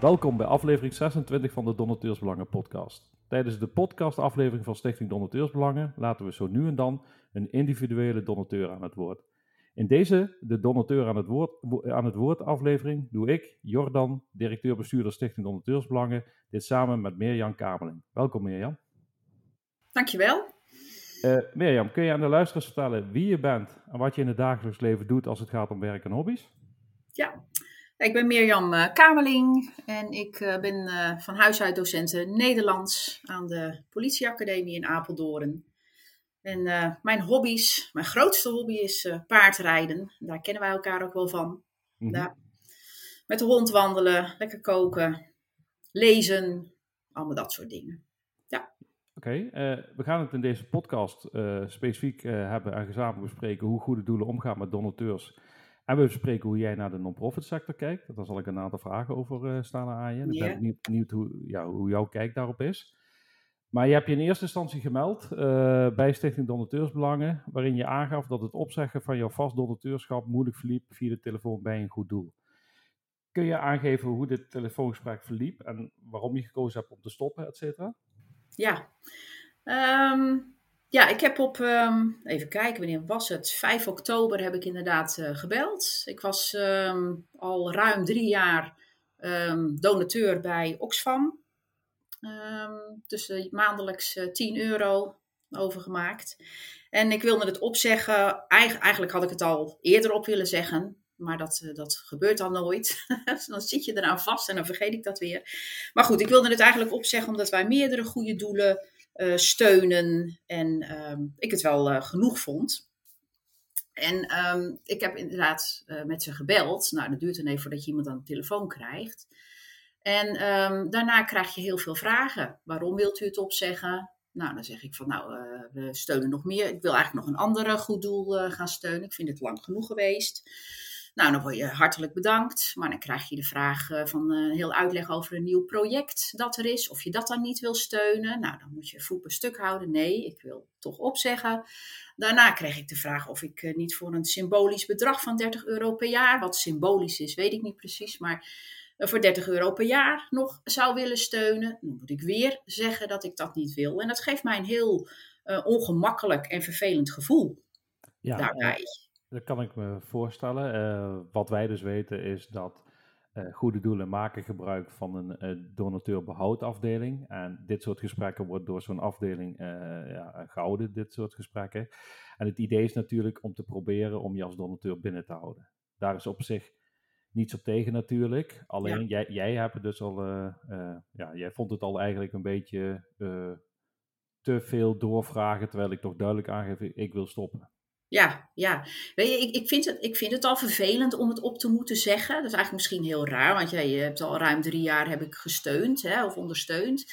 Welkom bij aflevering 26 van de Donateursbelangen podcast. Tijdens de podcastaflevering van Stichting Donateursbelangen laten we zo nu en dan een individuele donateur aan het woord. In deze, de donateur aan het woord, aan het woord aflevering, doe ik, Jordan, directeur-bestuurder Stichting Donateursbelangen, dit samen met Mirjam Kameling. Welkom Mirjam. Dankjewel. Uh, Mirjam, kun je aan de luisteraars vertellen wie je bent en wat je in het dagelijks leven doet als het gaat om werk en hobby's? Ja, ik ben Mirjam uh, Kameling en ik uh, ben van huis uit docenten Nederlands aan de politieacademie in Apeldoorn. En mijn hobby's, mijn grootste hobby is paardrijden. Daar kennen wij elkaar ook wel van. Mm -hmm. met de hond wandelen, lekker koken, lezen, allemaal dat soort dingen. Oké, okay, uh, we gaan het in deze podcast uh, specifiek uh, hebben en gezamenlijk bespreken hoe goede doelen omgaan met donateurs. En we bespreken hoe jij naar de non-profit sector kijkt. Daar zal ik een aantal vragen over stellen aan je. Ik ben benieuwd, benieuwd hoe, ja, hoe jouw kijk daarop is. Maar je hebt je in eerste instantie gemeld bij Stichting Donateursbelangen, waarin je aangaf dat het opzeggen van jouw vast donateurschap moeilijk verliep via de telefoon bij een goed doel. Kun je aangeven hoe dit telefoongesprek verliep en waarom je gekozen hebt om te stoppen, et cetera? Ja. Um, ja, ik heb op, um, even kijken, wanneer was het? 5 oktober heb ik inderdaad uh, gebeld. Ik was um, al ruim drie jaar donateur bij Oxfam. dus uh, maandelijks uh, 10 euro overgemaakt. En ik wilde het opzeggen. Eigen, eigenlijk had ik het al eerder op willen zeggen. Maar dat, dat gebeurt dan nooit. dan zit je eraan vast en dan vergeet ik dat weer. Maar goed, ik wilde het eigenlijk opzeggen omdat wij meerdere goede doelen uh, steunen. En um, ik het wel uh, genoeg vond. En um, ik heb inderdaad met ze gebeld. Nou, dat duurt dan even voordat je iemand aan de telefoon krijgt. En um, daarna krijg je heel veel vragen. Waarom wilt u het opzeggen? Nou, dan zeg ik van, nou, we steunen nog meer. Ik wil eigenlijk nog een ander goed doel gaan steunen. Ik vind het lang genoeg geweest. Nou, dan word je hartelijk bedankt. Maar dan krijg je de vraag uh, van een uh, heel uitleg over een nieuw project dat er is. Of je dat dan niet wil steunen. Nou, dan moet je voet per stuk houden. Nee, ik wil toch opzeggen. Daarna kreeg ik de vraag of ik uh, niet voor een symbolisch bedrag van 30 euro per jaar. Wat symbolisch is, weet ik niet precies. Maar voor 30 euro per jaar nog zou willen steunen. Dan moet ik weer zeggen dat ik dat niet wil. En dat geeft mij een heel ongemakkelijk en vervelend gevoel ja, daarbij. Dat kan ik me voorstellen. Uh, wat wij dus weten is dat uh, goede doelen maken gebruik van een uh, donateur-behoudafdeling. En dit soort gesprekken wordt door zo'n afdeling ja, gehouden, dit soort gesprekken. En het idee is natuurlijk om te proberen om je als donateur binnen te houden. Daar is op zich niets op tegen natuurlijk. Alleen ja. jij, jij hebt het dus al, ja, jij vond het al eigenlijk een beetje te veel doorvragen, terwijl ik toch duidelijk aangeef, ik wil stoppen. Ja, ja. Weet je, ik, ik, vind het, ik vind het al vervelend om het op te moeten zeggen. Dat is eigenlijk misschien heel raar, want ja, je hebt al ruim drie jaar heb ik gesteund hè, of ondersteund.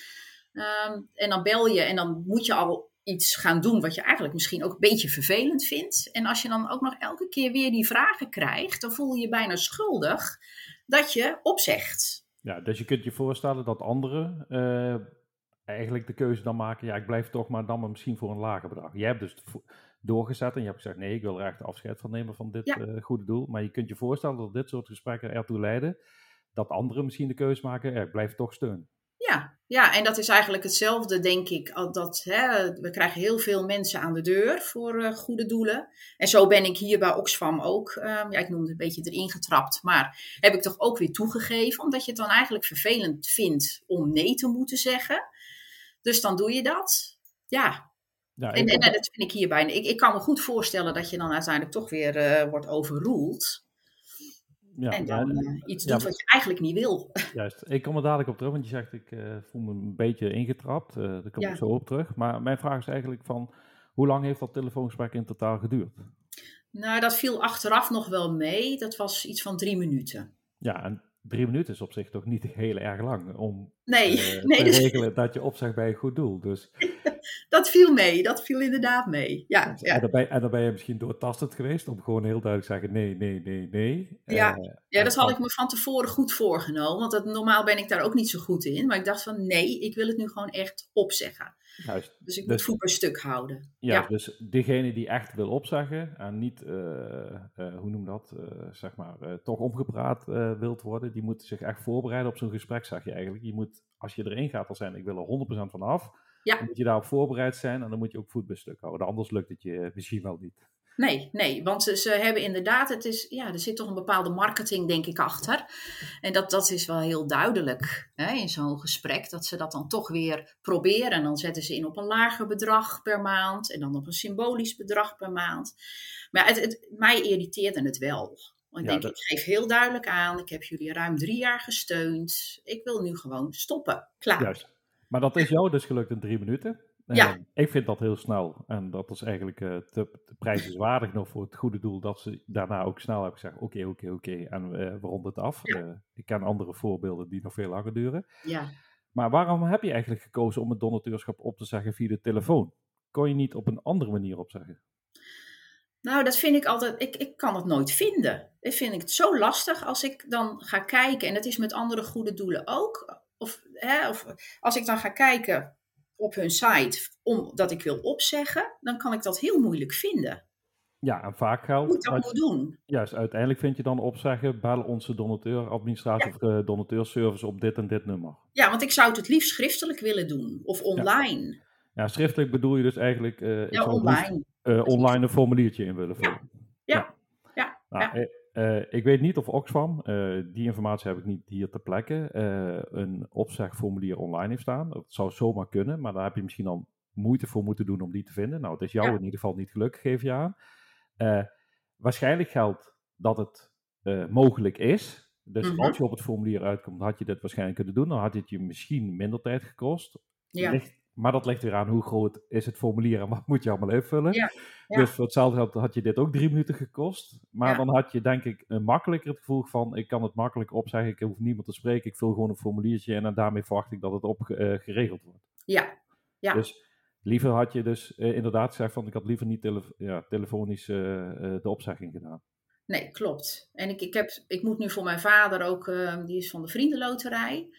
Um, en dan bel je en dan moet je al iets gaan doen wat je eigenlijk misschien ook een beetje vervelend vindt. En als je dan ook nog elke keer weer die vragen krijgt, dan voel je je bijna schuldig dat je opzegt. Ja, dus je kunt je voorstellen dat anderen uh, eigenlijk de keuze dan maken, ja, ik blijf toch maar dan maar misschien voor een lager bedrag. Jij hebt dus doorgezet en je hebt gezegd, nee, ik wil er echt afscheid van nemen van dit ja. uh, goede doel. Maar je kunt je voorstellen dat dit soort gesprekken ertoe leiden dat anderen misschien de keuze maken, ik blijf toch steunen. Ja, ja, en dat is eigenlijk hetzelfde, denk ik. Dat, hè, we krijgen heel veel mensen aan de deur voor uh, goede doelen. En zo ben ik hier bij Oxfam ook. Uh, ja, ik noem het een beetje erin getrapt. Maar heb ik toch ook weer toegegeven. Omdat je het dan eigenlijk vervelend vindt om nee te moeten zeggen. Dus dan doe je dat. Ja, ja, en, en, en, dat vind ik hierbij. Ik, ik kan me goed voorstellen dat je dan uiteindelijk toch weer uh, wordt overroeld. Ja, en dan ja, uh, iets doet wat je eigenlijk niet wil. Juist, ik kom er dadelijk op terug, want je zegt ik uh, voel me een beetje ingetrapt. daar kom ik zo op terug. Maar mijn vraag is eigenlijk van, hoe lang heeft dat telefoongesprek in totaal geduurd? Nou, dat viel achteraf nog wel mee. Dat was iets van drie minuten. Ja, en drie minuten is op zich toch niet heel erg lang om nee, nee, te dus... regelen dat je opzegt bij een goed doel. Dus dat viel mee. Dat viel inderdaad mee. Ja, ja. En, dan ben, en je misschien doortastend geweest om gewoon heel duidelijk te zeggen nee, nee, nee, nee. Ja, uh, ja dat had ik me van tevoren goed voorgenomen. Want dat, normaal ben ik daar ook niet zo goed in. Maar ik dacht van nee, ik wil het nu gewoon echt opzeggen. Juist. Dus ik moet dus, voet bij stuk houden. Ja, ja, dus degene die echt wil opzeggen en niet, uh, uh, hoe noem dat, zeg maar, toch omgepraat wilt worden, die moet zich echt voorbereiden op zo'n gesprek, zeg je eigenlijk. Je moet, als je erin gaat, al zijn, ik wil er 100% van af. Ja. Dan moet je daarop voorbereid zijn en dan moet je ook voet bij stuk houden. Anders lukt het je misschien wel niet. Nee, nee, want ze, ze, hebben inderdaad, het is, ja, er zit toch een bepaalde marketing, denk ik, achter. En dat, dat is wel heel duidelijk hè, in zo'n gesprek, dat ze dat dan toch weer proberen. En dan zetten ze in op een lager bedrag per maand en dan op een symbolisch bedrag per maand. Maar het, het, mij irriteerde het wel. Want ik denk, ik geef heel duidelijk aan, ik heb jullie ruim drie jaar gesteund. Ik wil nu gewoon stoppen. Klaar. Juist. Maar dat is jou dus gelukt in drie minuten. Ja. ik vind dat heel snel. En dat is eigenlijk uh, te, te prijzenswaardig nog voor het goede doel. Dat ze daarna ook snel hebben gezegd: oké, oké, oké. En uh, we ronden het af. Uh, ik ken andere voorbeelden die nog veel langer duren. Ja. Maar waarom heb je eigenlijk gekozen om het donateurschap op te zeggen via de telefoon? Kon je niet op een andere manier opzeggen? Nou, dat vind ik altijd. Ik, ik kan het nooit vinden. Ik vind het zo lastig als ik dan ga kijken. En dat is met andere goede doelen ook. Of, hè, of als ik dan ga kijken op hun site omdat ik wil opzeggen, dan kan ik dat heel moeilijk vinden. Ja, en vaak geldt... Ik dat moet doen. Juist, uiteindelijk vind je dan opzeggen, bel onze donateur, administratie ja. of donateurservice op dit en dit nummer. Ja, want ik zou het het liefst schriftelijk willen doen, of online. Ja, ja schriftelijk bedoel je dus eigenlijk... Uh, ja, online. uh, online een formuliertje in willen vullen. Ja, ja. ja. Nou, uh, ik weet niet of Oxfam, uh, die informatie heb ik niet hier ter plekke, uh, een opzegformulier online heeft staan. Dat zou zomaar kunnen, maar daar heb je misschien dan moeite voor moeten doen om die te vinden. Nou, het is jou in ieder geval niet gelukt, geef je aan. waarschijnlijk geldt dat het mogelijk is. Dus mm -hmm. als je op het formulier uitkomt, had je dit waarschijnlijk kunnen doen. Dan had het je misschien minder tijd gekost. Ja. Ligt maar dat ligt weer aan hoe groot is het formulier en wat moet je allemaal invullen. Ja, Dus voor hetzelfde had, had je dit ook drie minuten gekost. Maar dan had je denk ik een makkelijker het gevoel van ik kan het makkelijk opzeggen, ik hoef niemand te spreken, ik vul gewoon een formuliertje en daarmee verwacht ik dat het op uh, geregeld wordt. Ja. ja. Dus liever had je dus uh, inderdaad gezegd van ik had liever niet tele ja, telefonisch uh, de opzegging gedaan. Nee, klopt. En ik, ik, heb, ik moet nu voor mijn vader ook, die is van de Vriendenloterij,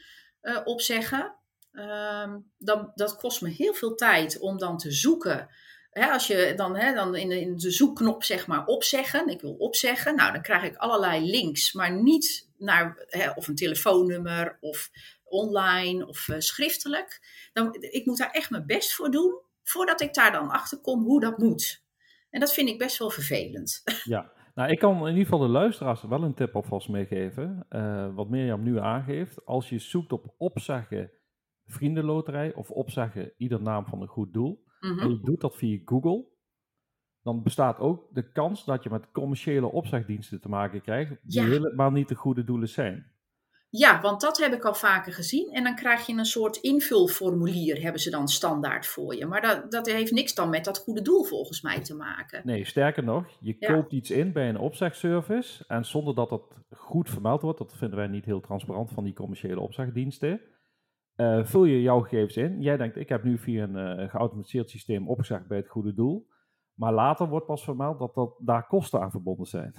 opzeggen. Um, dan, dat kost me heel veel tijd om dan te zoeken. als je dan, dan in, de, in de zoekknop zeg maar opzeggen, ik wil opzeggen, nou dan krijg ik allerlei links, maar niet naar of een telefoonnummer of online of uh, schriftelijk. Dan, ik moet daar echt mijn best voor doen voordat ik daar dan achter kom hoe dat moet. En dat vind ik best wel vervelend. Ja, nou, ik kan in ieder geval de luisteraars wel een tip alvast meegeven. Uh, wat Mirjam nu aangeeft. Als je zoekt op opzeggen vriendenloterij of opzeggen ieder naam van een goed doel. En je mhm. doet dat via Google. Dan bestaat ook de kans dat je met commerciële opzegdiensten te maken krijgt, die helemaal niet de goede doelen zijn. Ja, want dat heb ik al vaker gezien. En dan krijg je een soort invulformulier, hebben ze dan standaard voor je. Maar dat, dat heeft niks dan met dat goede doel volgens mij te maken. Nee, sterker nog, je koopt iets in bij een opzegservice. En zonder dat dat goed vermeld wordt, dat vinden wij niet heel transparant van die commerciële opzegdiensten. Uh, vul je jouw gegevens in. Jij denkt, ik heb nu via een uh, geautomatiseerd systeem opgezegd bij het goede doel. Maar later wordt pas vermeld dat, dat daar kosten aan verbonden zijn.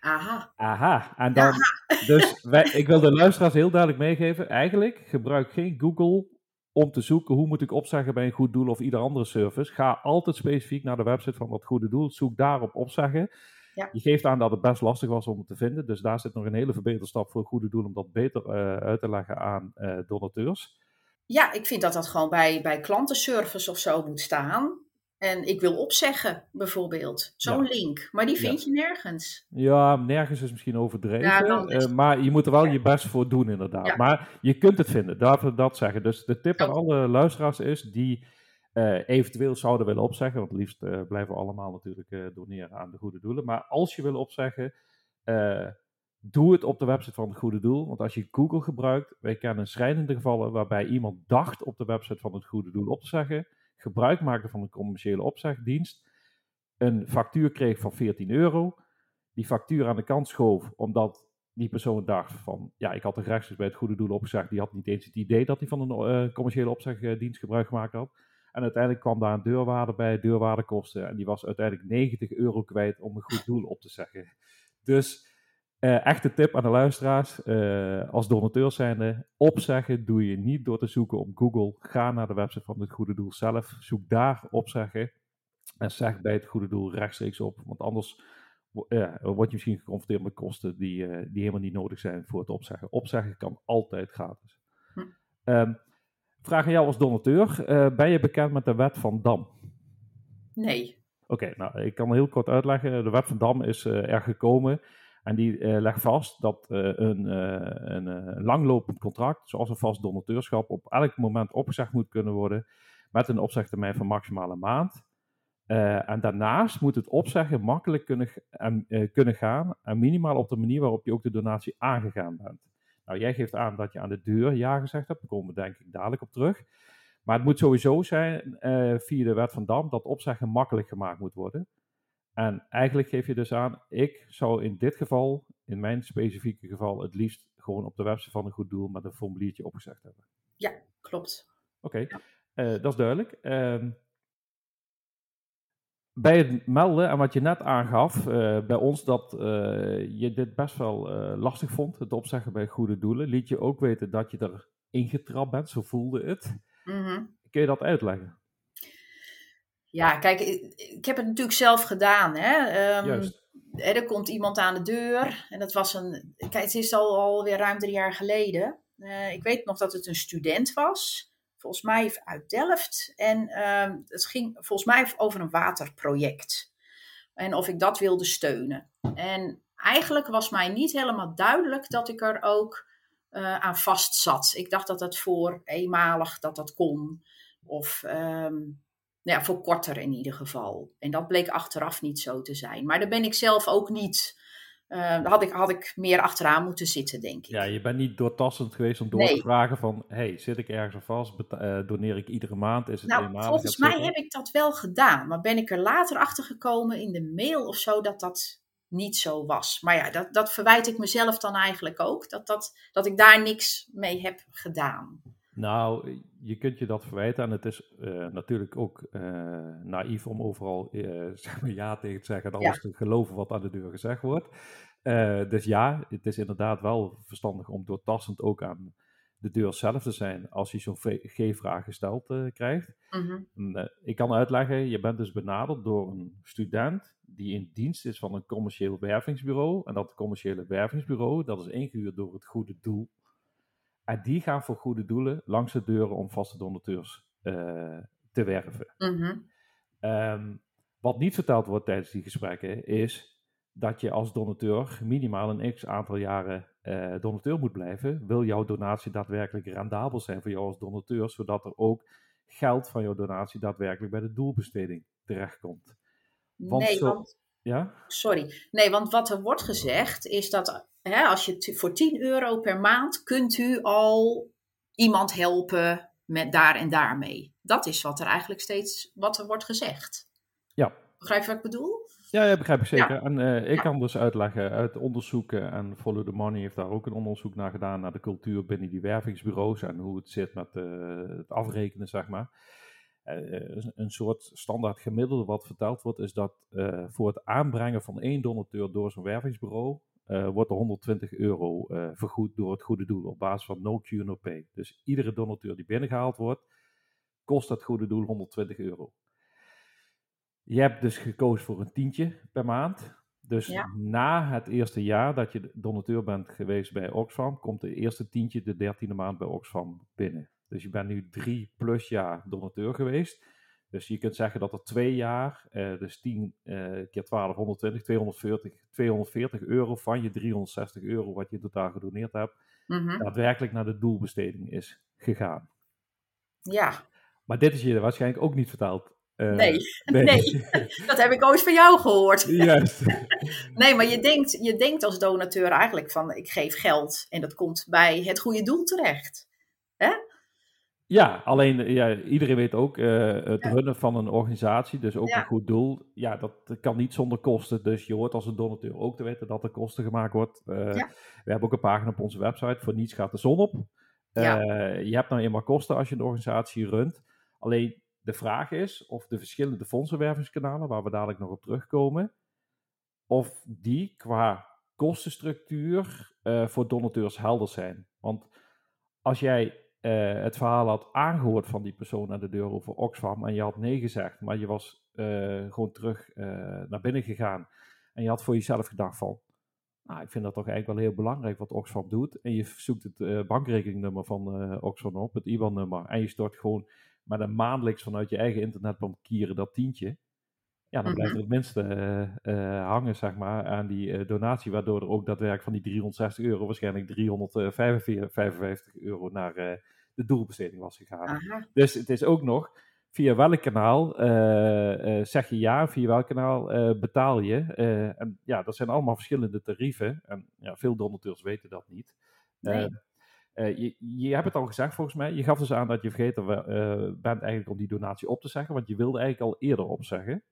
Aha. Aha. En dan, Dus wij, ik wil de luisteraars heel duidelijk meegeven. Eigenlijk gebruik geen Google om te zoeken hoe moet ik opzeggen bij een goed doel of ieder andere service. Ga altijd specifiek naar de website van dat goede doel. Zoek daarop opzeggen. Ja. Je geeft aan dat het best lastig was om het te vinden. Dus daar zit nog een hele verbeterstap voor het goede doel om dat beter uh, uit te leggen aan uh, donateurs. Ja, ik vind dat dat gewoon bij, bij klantenservice of zo moet staan. En ik wil opzeggen, bijvoorbeeld. Zo'n ja. link. Maar die vind ja. je nergens. Ja, nergens is misschien overdreven. Ja, is... uh, maar je moet er wel je best voor doen, inderdaad. Maar je kunt het vinden, laten we dat zeggen. Dus de tip aan alle luisteraars is die uh, eventueel zouden willen opzeggen, want het liefst uh, blijven we allemaal natuurlijk uh, doneren aan de goede doelen. Maar als je wil opzeggen, doe het op de website van het goede doel. Want als je Google gebruikt, wij kennen schrijnende gevallen waarbij iemand dacht op de website van het goede doel op te zeggen, gebruik maakte van een commerciële opzegdienst, een factuur kreeg van 14 euro, die factuur aan de kant schoof omdat die persoon dacht van, ja, ik had de rechtstreeks bij het goede doel opgezegd, die had niet eens het idee dat hij van een commerciële opzegdienst gebruik gemaakt had. En uiteindelijk kwam daar een deurwaarde bij, deurwaardekosten. En die was uiteindelijk 90 euro kwijt om een goed doel op te zeggen. Dus uh, echte tip aan de luisteraars, uh, als donateur zijnde, opzeggen doe je niet door te zoeken op Google. Ga naar de website van het goede doel zelf, zoek daar opzeggen en zeg bij het goede doel rechtstreeks op. Want anders ja, word je misschien geconfronteerd met kosten die, uh, die helemaal niet nodig zijn voor het opzeggen. Opzeggen kan altijd gratis. Hm. Um, vraag aan jou als donateur, ben je bekend met de wet van Dam? Nee. Oké, nou ik kan heel kort uitleggen. De wet van Dam is er gekomen en die uh, legt vast dat uh, een, uh, een langlopend contract, zoals een vast donateurschap, op elk moment opgezegd moet kunnen worden met een opzegtermijn van maximaal een maand. en daarnaast moet het opzeggen makkelijk kunnen, en, kunnen gaan en minimaal op de manier waarop je ook de donatie aangegaan bent. Nou, jij geeft aan dat je aan de deur ja gezegd hebt, daar komen we denk ik dadelijk op terug. Maar het moet sowieso zijn via de wet van Dam dat opzeggen makkelijk gemaakt moet worden. En eigenlijk geef je dus aan, ik zou in dit geval, in mijn specifieke geval, het liefst gewoon op de website van een goed doel met een formuliertje opgezegd hebben. Ja, klopt. Oké, okay. uh, dat is duidelijk. Uh, bij het melden en wat je net aangaf uh, bij ons dat uh, je dit best wel lastig vond, het opzeggen bij goede doelen, liet je ook weten dat je er ingetrapt bent, zo voelde het. Mm -hmm. Kun je dat uitleggen? Ja, kijk, ik, heb het natuurlijk zelf gedaan. Hè. Um, Juist. Er komt iemand aan de deur. En dat was een. Kijk, het is al alweer ruim drie jaar geleden. Ik weet nog dat het een student was. Volgens mij uit Delft. En um, het ging volgens mij over een waterproject. En of ik dat wilde steunen. En eigenlijk was mij niet helemaal duidelijk dat ik er ook uh, aan vast zat. Ik dacht dat het voor eenmalig dat dat kon. Of um, nou ja, voor korter in ieder geval. En dat bleek achteraf niet zo te zijn. Maar daar ben ik zelf ook niet. Uh, had, ik, had ik meer achteraan moeten zitten, denk ik. Ja, je bent niet doortastend geweest om door nee. te vragen van... hey, zit ik ergens vast? Uh, doneer ik iedere maand? Is het nou, volgens mij heb ik dat wel gedaan. Maar ben ik er later achter gekomen in de mail of zo... dat dat niet zo was. Maar ja, dat, dat verwijt ik mezelf dan eigenlijk ook. Dat, dat, dat ik daar niks mee heb gedaan. Nou, je kunt je dat verwijten en het is uh, natuurlijk ook uh, naïef om overal uh, zeg maar ja tegen te zeggen en alles ja. te geloven wat aan de deur gezegd wordt. dus ja, het is inderdaad wel verstandig om doortastend ook aan de deur zelf te zijn als je zo'n G-vraag gesteld krijgt. Mm -hmm. ik kan uitleggen, je bent dus benaderd door een student die in dienst is van een commercieel wervingsbureau. En dat commerciële wervingsbureau, dat is ingehuurd door het goede doel. En die gaan voor goede doelen langs de deuren om vaste donateurs uh, te werven. Mm-hmm. um, wat niet verteld wordt tijdens die gesprekken is dat je als donateur minimaal een x aantal jaren uh, donateur moet blijven. Wil jouw donatie daadwerkelijk rendabel zijn voor jou als donateur, zodat er ook geld van jouw donatie daadwerkelijk bij de doelbesteding terechtkomt. Want nee, zo... want... Ja? Sorry. Nee, want wat er wordt gezegd is dat hè, als je voor 10 euro per maand kunt u al iemand helpen met daar en daarmee. Dat is wat er eigenlijk steeds wat er wordt gezegd. Ja. Begrijp je wat ik bedoel? Ja, ja begrijp ik zeker. En uh, ik kan dus uitleggen uit onderzoeken, en Follow the Money heeft daar ook een onderzoek naar gedaan, naar de cultuur binnen die wervingsbureaus en hoe het zit met uh, het afrekenen, zeg maar. Uh, een soort standaard gemiddelde wat verteld wordt, is dat voor het aanbrengen van één donateur door zo'n wervingsbureau uh, wordt er 120 euro uh, vergoed door het goede doel op basis van no Q, no pay. Dus iedere donateur die binnengehaald wordt, kost dat goede doel 120 euro. Je hebt dus gekozen voor een tientje per maand. Dus ja. na het eerste jaar dat je donateur bent geweest bij Oxfam, komt de eerste tientje de dertiende maand bij Oxfam binnen. Dus je bent nu drie plus jaar donateur geweest. Dus je kunt zeggen dat er twee jaar, uh, dus 10 uh, keer 12, 120, 240, 240 euro van je 360 euro wat je totaal gedoneerd hebt, mm -hmm. daadwerkelijk naar de doelbesteding is gegaan. Ja. Maar dit is je waarschijnlijk ook niet verteld. Uh, nee. nee. nee, dat heb ik ooit van jou gehoord. Juist. nee, maar je denkt, je denkt als donateur eigenlijk van ik geef geld en dat komt bij het goede doel terecht. Hè? Ja, alleen ja, iedereen weet ook, uh, het ja. runnen van een organisatie, dus ook ja. een goed doel, ja, dat kan niet zonder kosten. Dus je hoort als een donateur ook te weten dat er kosten gemaakt wordt. Uh, ja. We hebben ook een pagina op onze website, voor niets gaat de zon op. Uh, je hebt nou eenmaal kosten als je een organisatie runt. Alleen de vraag is of de verschillende fondsenwervingskanalen, waar we dadelijk nog op terugkomen, of die qua kostenstructuur voor donateurs helder zijn. Want als jij uh, het verhaal had aangehoord van die persoon aan de deur over Oxfam en je had nee gezegd, maar je was uh, gewoon terug naar binnen gegaan en je had voor jezelf gedacht van, nou, ik vind dat toch eigenlijk wel heel belangrijk wat Oxfam doet. En je zoekt het bankrekeningnummer van Oxfam op, het IBAN-nummer, en je stort gewoon met een maandelijks vanuit je eigen internetbankieren dat tientje. Ja, dan blijft er het minste hangen, zeg maar, aan die donatie, waardoor er ook daadwerkelijk van die 360 euro waarschijnlijk 355 euro naar de doelbesteding was gegaan. Aha. Dus het is ook nog, via welk kanaal zeg je ja, via welk kanaal betaal je. en ja, dat zijn allemaal verschillende tarieven. En ja, veel donateurs weten dat niet. Nee. je, je hebt het al gezegd volgens mij. Je gaf dus aan dat je vergeten bent eigenlijk om die donatie op te zeggen. Want je wilde eigenlijk al eerder opzeggen.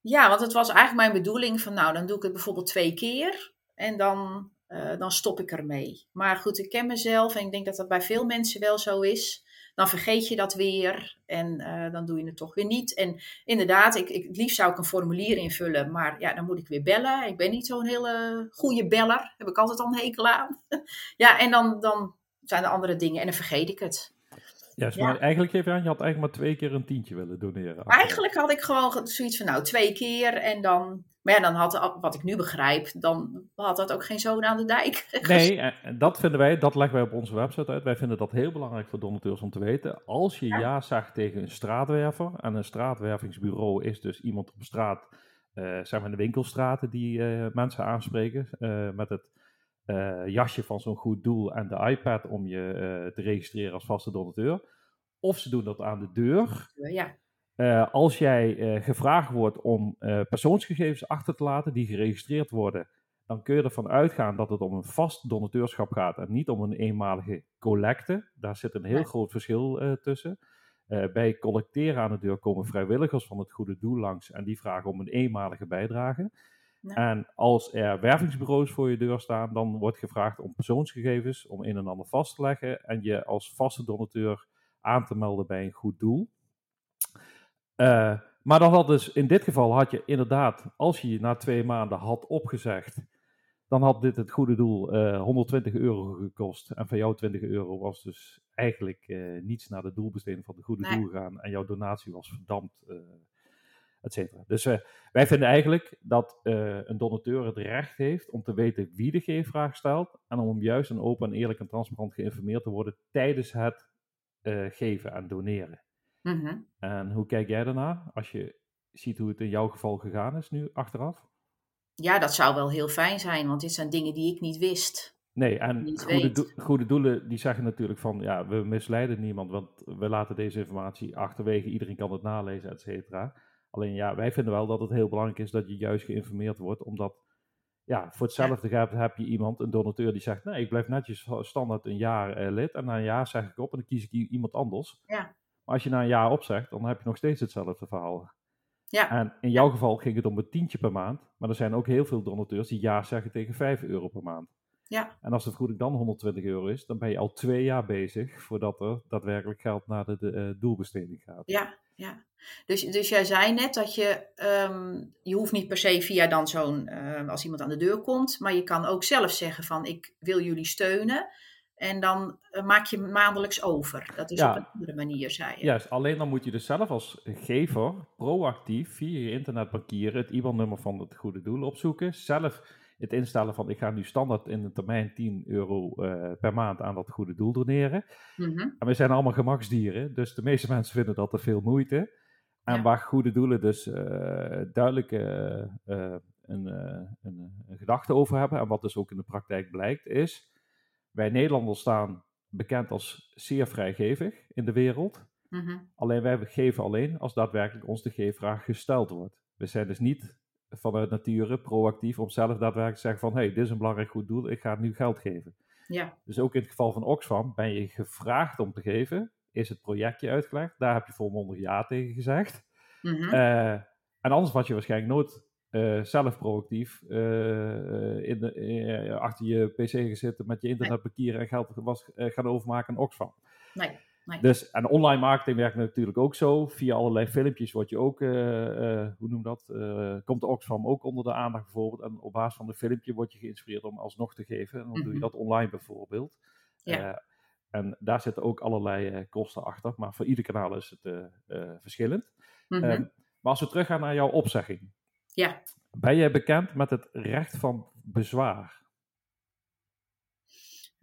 Ja, want het was eigenlijk mijn bedoeling van nou, dan doe ik het bijvoorbeeld twee keer en dan, uh, dan stop ik ermee. Maar goed, ik ken mezelf en ik denk dat dat bij veel mensen wel zo is. Dan vergeet je dat weer en uh, dan doe je het toch weer niet. En inderdaad, ik, ik, het liefst zou ik een formulier invullen, maar ja, dan moet ik weer bellen. Ik ben niet zo'n hele goede beller, heb ik altijd al een hekel aan. ja, en dan, dan zijn er andere dingen en dan vergeet ik het. Ja, maar eigenlijk geef je aan, je had eigenlijk maar twee keer een tientje willen doneren. Eigenlijk had ik gewoon zoiets van, nou, twee keer en dan... Maar ja, dan had, wat ik nu begrijp, dan had dat ook geen zoon aan de dijk. Nee, dat vinden wij, dat leggen wij op onze website uit. Wij vinden dat heel belangrijk voor donateurs om te weten. Als je ja, zegt tegen een straatwerver, en een straatwervingsbureau is dus iemand op straat, uh, zeg maar de winkelstraten die uh, mensen aanspreken, uh, met het uh, jasje van zo'n goed doel en de iPad om je uh, te registreren als vaste donateur. Of ze doen dat aan de deur. Ja. Uh, als jij gevraagd wordt om persoonsgegevens achter te laten die geregistreerd worden, dan kun je ervan uitgaan dat het om een vast donateurschap gaat en niet om een eenmalige collecte. Daar zit een heel groot verschil tussen. bij collecteren aan de deur komen vrijwilligers van het goede doel langs en die vragen om een eenmalige bijdrage. En als er wervingsbureaus voor je deur staan, dan wordt gevraagd om persoonsgegevens, om een en ander vast te leggen en je als vaste donateur aan te melden bij een goed doel. Uh, maar dan had dus in dit geval had je inderdaad, als je je na twee maanden had opgezegd, dan had dit het goede doel uh, eh, 120 euro gekost. En van jou 20 euro was dus eigenlijk uh, niets naar de doelbesteding van het goede doel gaan. En jouw donatie was verdampt dus uh, wij vinden eigenlijk dat uh, een donateur het recht heeft om te weten wie de geefvraag stelt en om juist een open, en eerlijk en transparant geïnformeerd te worden tijdens het uh, geven en doneren. Mm -hmm. En hoe kijk jij daarna als je ziet hoe het in jouw geval gegaan is nu achteraf? Ja, dat zou wel heel fijn zijn, want dit zijn dingen die ik niet wist. Nee, en goede, do goede, doelen die zeggen natuurlijk van ja, we misleiden niemand, want we laten deze informatie achterwege, iedereen kan het nalezen, et cetera. Alleen ja, wij vinden wel dat het heel belangrijk is dat je juist geïnformeerd wordt, omdat ja, voor hetzelfde ja. heb je iemand, een donateur, die zegt, nee, ik blijf netjes standaard een jaar eh, lid en na een jaar zeg ik op en dan kies ik iemand anders. Ja. Maar als je na een jaar opzegt, dan heb je nog steeds hetzelfde verhaal. Ja. En in jouw geval ging het om een tientje per maand, maar er zijn ook heel veel donateurs die ja zeggen tegen 5 euro per maand. Ja. En als de vergoeding dan 120 euro is, dan ben je al twee jaar bezig voordat er daadwerkelijk geld naar de, de uh, doelbesteding gaat. Ja, ja. Dus, dus jij zei net dat je, um, je hoeft niet per se via dan zo'n, uh, als iemand aan de deur komt, maar je kan ook zelf zeggen van ik wil jullie steunen. En dan uh, maak je maandelijks over. Dat is op een andere manier, zei je. Juist, alleen dan moet je dus zelf als gever proactief via je internetbankieren het IBAN-nummer van het goede doel opzoeken. Zelf het instellen van ik ga nu standaard in een termijn 10 euro uh, per maand aan dat goede doel doneren. Mm -hmm. En we zijn allemaal gemaksdieren, dus de meeste mensen vinden dat te veel moeite. En ja. waar goede doelen dus uh, duidelijk uh, een, een, een, gedachte over hebben, en wat dus ook in de praktijk blijkt, is wij Nederlanders staan bekend als zeer vrijgevig in de wereld. Mm -hmm. Alleen wij geven alleen als daadwerkelijk ons de geefvraag gesteld wordt. We zijn dus niet vanuit nature proactief om zelf daadwerkelijk te zeggen van hey, dit is een belangrijk goed doel, ik ga nu geld geven. Ja. Dus ook in het geval van Oxfam ben je gevraagd om te geven, is het projectje uitgelegd, daar heb je volmondig ja tegen gezegd. Mm -hmm. uh, en anders was je waarschijnlijk nooit uh, zelf proactief uh, in de, achter je pc gezeten met je internetbankieren en geld was, gaan overmaken aan Oxfam. Nee. Nee. Dus, en online marketing werkt natuurlijk ook zo. Via allerlei filmpjes word je ook, eh, eh, hoe noem dat, eh, komt de Oxfam ook onder de aandacht bijvoorbeeld. En op basis van een filmpje word je geïnspireerd om alsnog te geven. En dan doe je Mhm. dat online bijvoorbeeld. Ja. En daar zitten ook allerlei kosten achter. Maar voor ieder kanaal is het verschillend. Mhm. Ehm, maar als we teruggaan naar jouw opzegging. ja. Ben jij bekend met het recht van bezwaar?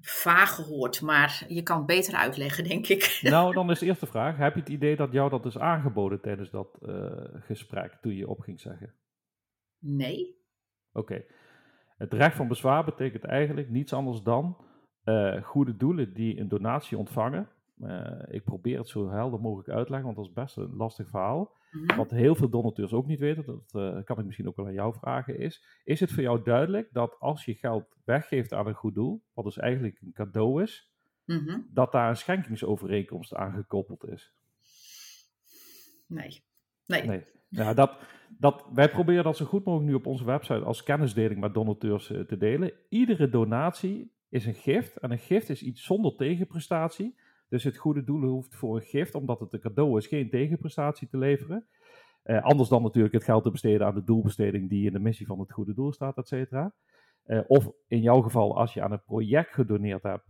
Vaag gehoord, maar je kan het beter uitleggen, denk ik. Nou, dan is de eerste vraag. Heb je het idee dat jou dat is aangeboden tijdens dat eh, gesprek toen je op ging zeggen? Nee. Oké. Het recht van bezwaar betekent eigenlijk niets anders dan eh, goede doelen die een donatie ontvangen. Eh, ik probeer het zo helder mogelijk uit te leggen, want dat is best een lastig verhaal. Mhm. Wat heel veel donateurs ook niet weten, dat eh, kan ik misschien ook wel aan jou vragen, is: Is het voor jou duidelijk dat als je geld weggeeft aan een goed doel, wat dus eigenlijk een cadeau is, Mhm. dat daar een schenkingsovereenkomst aan gekoppeld is? Nee. Nee. Nee. Ja, dat, dat, wij proberen dat zo goed mogelijk nu op onze website als kennisdeling met donateurs eh, te delen. Iedere donatie is een gift. En een gift is iets zonder tegenprestatie. Dus het goede doel hoeft voor een gift, omdat het een cadeau is, geen tegenprestatie te leveren. Eh, anders dan natuurlijk het geld te besteden aan de doelbesteding die in de missie van het goede doel staat, et cetera. Eh, of in jouw geval, als je aan een project gedoneerd hebt,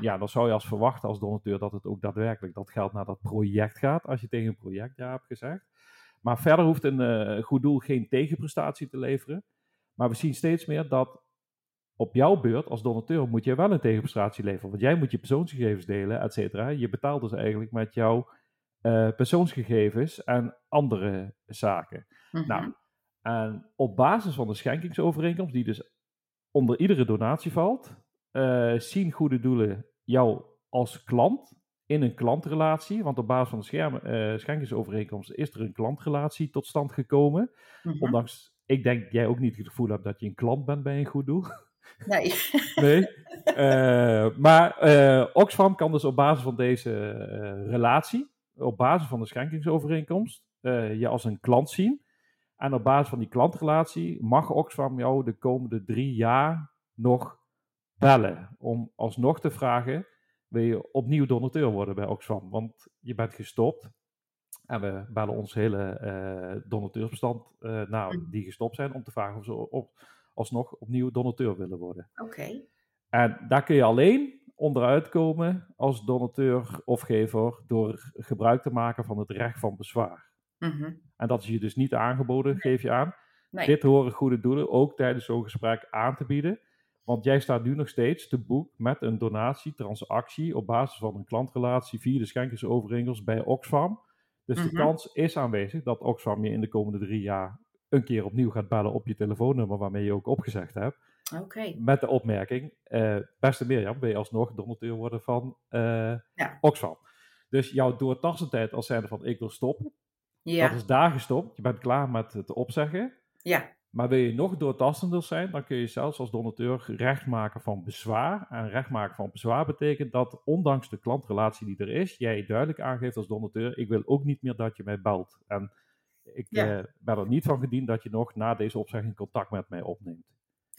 ja, dan zou je als verwachten als donateur dat het ook daadwerkelijk dat geld naar dat project gaat, als je tegen een project ja hebt gezegd. Maar verder hoeft een eh, goed doel geen tegenprestatie te leveren. Maar we zien steeds meer dat op jouw beurt als donateur moet je wel een tegenprestatie leveren. Want jij moet je persoonsgegevens delen, et cetera. Je betaalt dus eigenlijk met jouw eh, persoonsgegevens en andere zaken. Mhm. Nou, en op basis van de schenkingsovereenkomst, die dus onder iedere donatie valt, eh, zien goede doelen jou als klant in een klantrelatie. Want op basis van de scherm, eh, schenkingsovereenkomst is er een klantrelatie tot stand gekomen. Mhm. Ondanks, ik denk dat jij ook niet het gevoel hebt dat je een klant bent bij een goed doel. Nee. Nee. Eh, maar eh, Oxfam kan dus op basis van deze eh, relatie, op basis van de schenkingsovereenkomst, je als een klant zien. En op basis van die klantrelatie mag Oxfam jou de komende drie jaar nog bellen. Om alsnog te vragen, wil je opnieuw donateur worden bij Oxfam? Want je bent gestopt. En we bellen ons hele donateursbestand nou, die gestopt zijn om te vragen of ze op, alsnog opnieuw donateur willen worden. Oké. En daar kun je alleen onderuit komen als donateur of gever door gebruik te maken van het recht van bezwaar. Mhm. En dat is je dus niet aangeboden, geef je aan. Nee. Dit horen goede doelen ook tijdens zo'n gesprek aan te bieden. Want jij staat nu nog steeds te boek met een donatietransactie op basis van een klantrelatie via de schenkersovereenkomst bij Oxfam. Dus de Mhm. kans is aanwezig dat Oxfam je in de komende drie jaar een keer opnieuw gaat bellen op je telefoonnummer waarmee je ook opgezegd hebt. Met de opmerking, eh, beste Mirjam, wil je alsnog donateur worden van Ja. Oxfam. Dus jouw doortastendheid als zijnde van ik wil stoppen, Ja. dat is daar gestopt. Je bent klaar met het opzeggen. Ja. Maar wil je nog doortastender zijn, dan kun je zelfs als donateur recht maken van bezwaar. En recht maken van bezwaar betekent dat ondanks de klantrelatie die er is, jij duidelijk aangeeft als donateur, ik wil ook niet meer dat je mij belt. En ik Ja. eh, ben er niet van gediend dat je nog na deze opzegging contact met mij opneemt.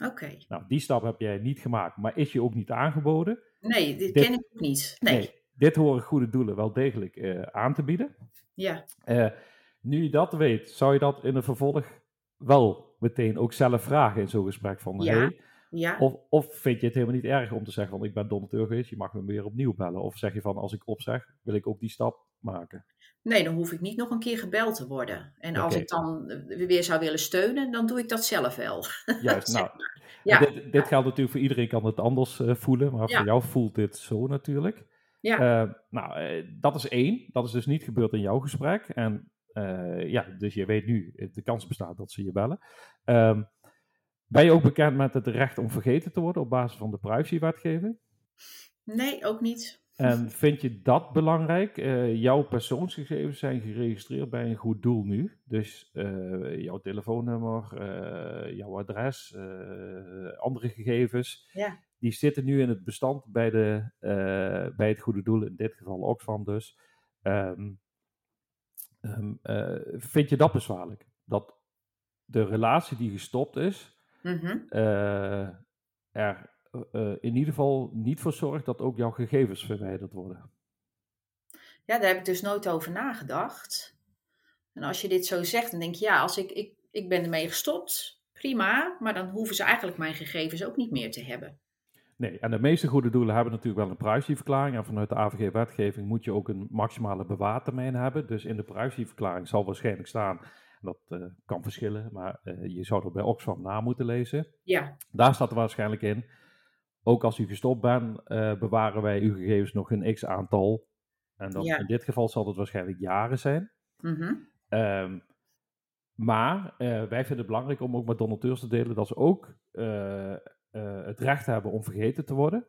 Oké. Nou, die stap heb jij niet gemaakt, maar is je ook niet aangeboden. Nee, dit, Dit- ken ik ook niet. Nee. dit horen goede doelen wel degelijk eh, aan te bieden. Ja. Eh, nu je dat weet, zou je dat in een vervolg wel meteen ook zelf vragen in zo'n gesprek van, Ja. hey, Ja. of, of vind je het helemaal niet erg om te zeggen van, ik ben donateur geweest, je mag me weer opnieuw bellen. Of zeg je van, als ik opzeg, wil ik ook die stap maken. Nee, dan hoef ik niet nog een keer gebeld te worden. En als ik dan eh, weer zou willen steunen, dan doe ik dat zelf wel. Juist, nou, Ja. dit, dit geldt natuurlijk voor iedereen, kan het anders eh, voelen, maar Ja. voor jou voelt dit zo natuurlijk. Ja. Eh, nou, dat is één. Dat is dus niet gebeurd in jouw gesprek. En ja, dus je weet nu, de kans bestaat dat ze je bellen. Ehm, ben je ook bekend met het recht om vergeten te worden op basis van de privacywetgeving? Nee, ook niet. En vind je dat belangrijk? Eh, jouw persoonsgegevens zijn geregistreerd bij een goed doel nu. Dus eh, jouw telefoonnummer, eh, jouw adres, andere gegevens. Ja. Die zitten nu in het bestand bij, de, bij het goede doel, in dit geval Oxfam dus. Ehm, ehm, eh, vind je dat bezwaarlijk? Dat de relatie die gestopt is, eh, er eh, in ieder geval niet voor zorgt dat ook jouw gegevens verwijderd worden. Ja, daar heb ik dus nooit over nagedacht. En als je dit zo zegt, dan denk je, ja, als ik, ik, ik ben ermee gestopt, prima. Maar dan hoeven ze eigenlijk mijn gegevens ook niet meer te hebben. Nee, en de meeste goede doelen hebben natuurlijk wel een privacyverklaring. En vanuit de AVG-wetgeving moet je ook een maximale bewaartermijn hebben. Dus in de privacyverklaring zal waarschijnlijk staan, dat uh, kan verschillen, maar uh, je zou er bij Oxfam na moeten lezen. Ja. Daar staat er waarschijnlijk in, ook als u gestopt bent, uh, bewaren wij uw gegevens nog een x aantal. En dan, Ja. in dit geval zal het waarschijnlijk jaren zijn. Mhm. Ehm, maar eh, wij vinden het belangrijk om ook met donateurs te delen dat ze ook eh, eh, het recht hebben om vergeten te worden.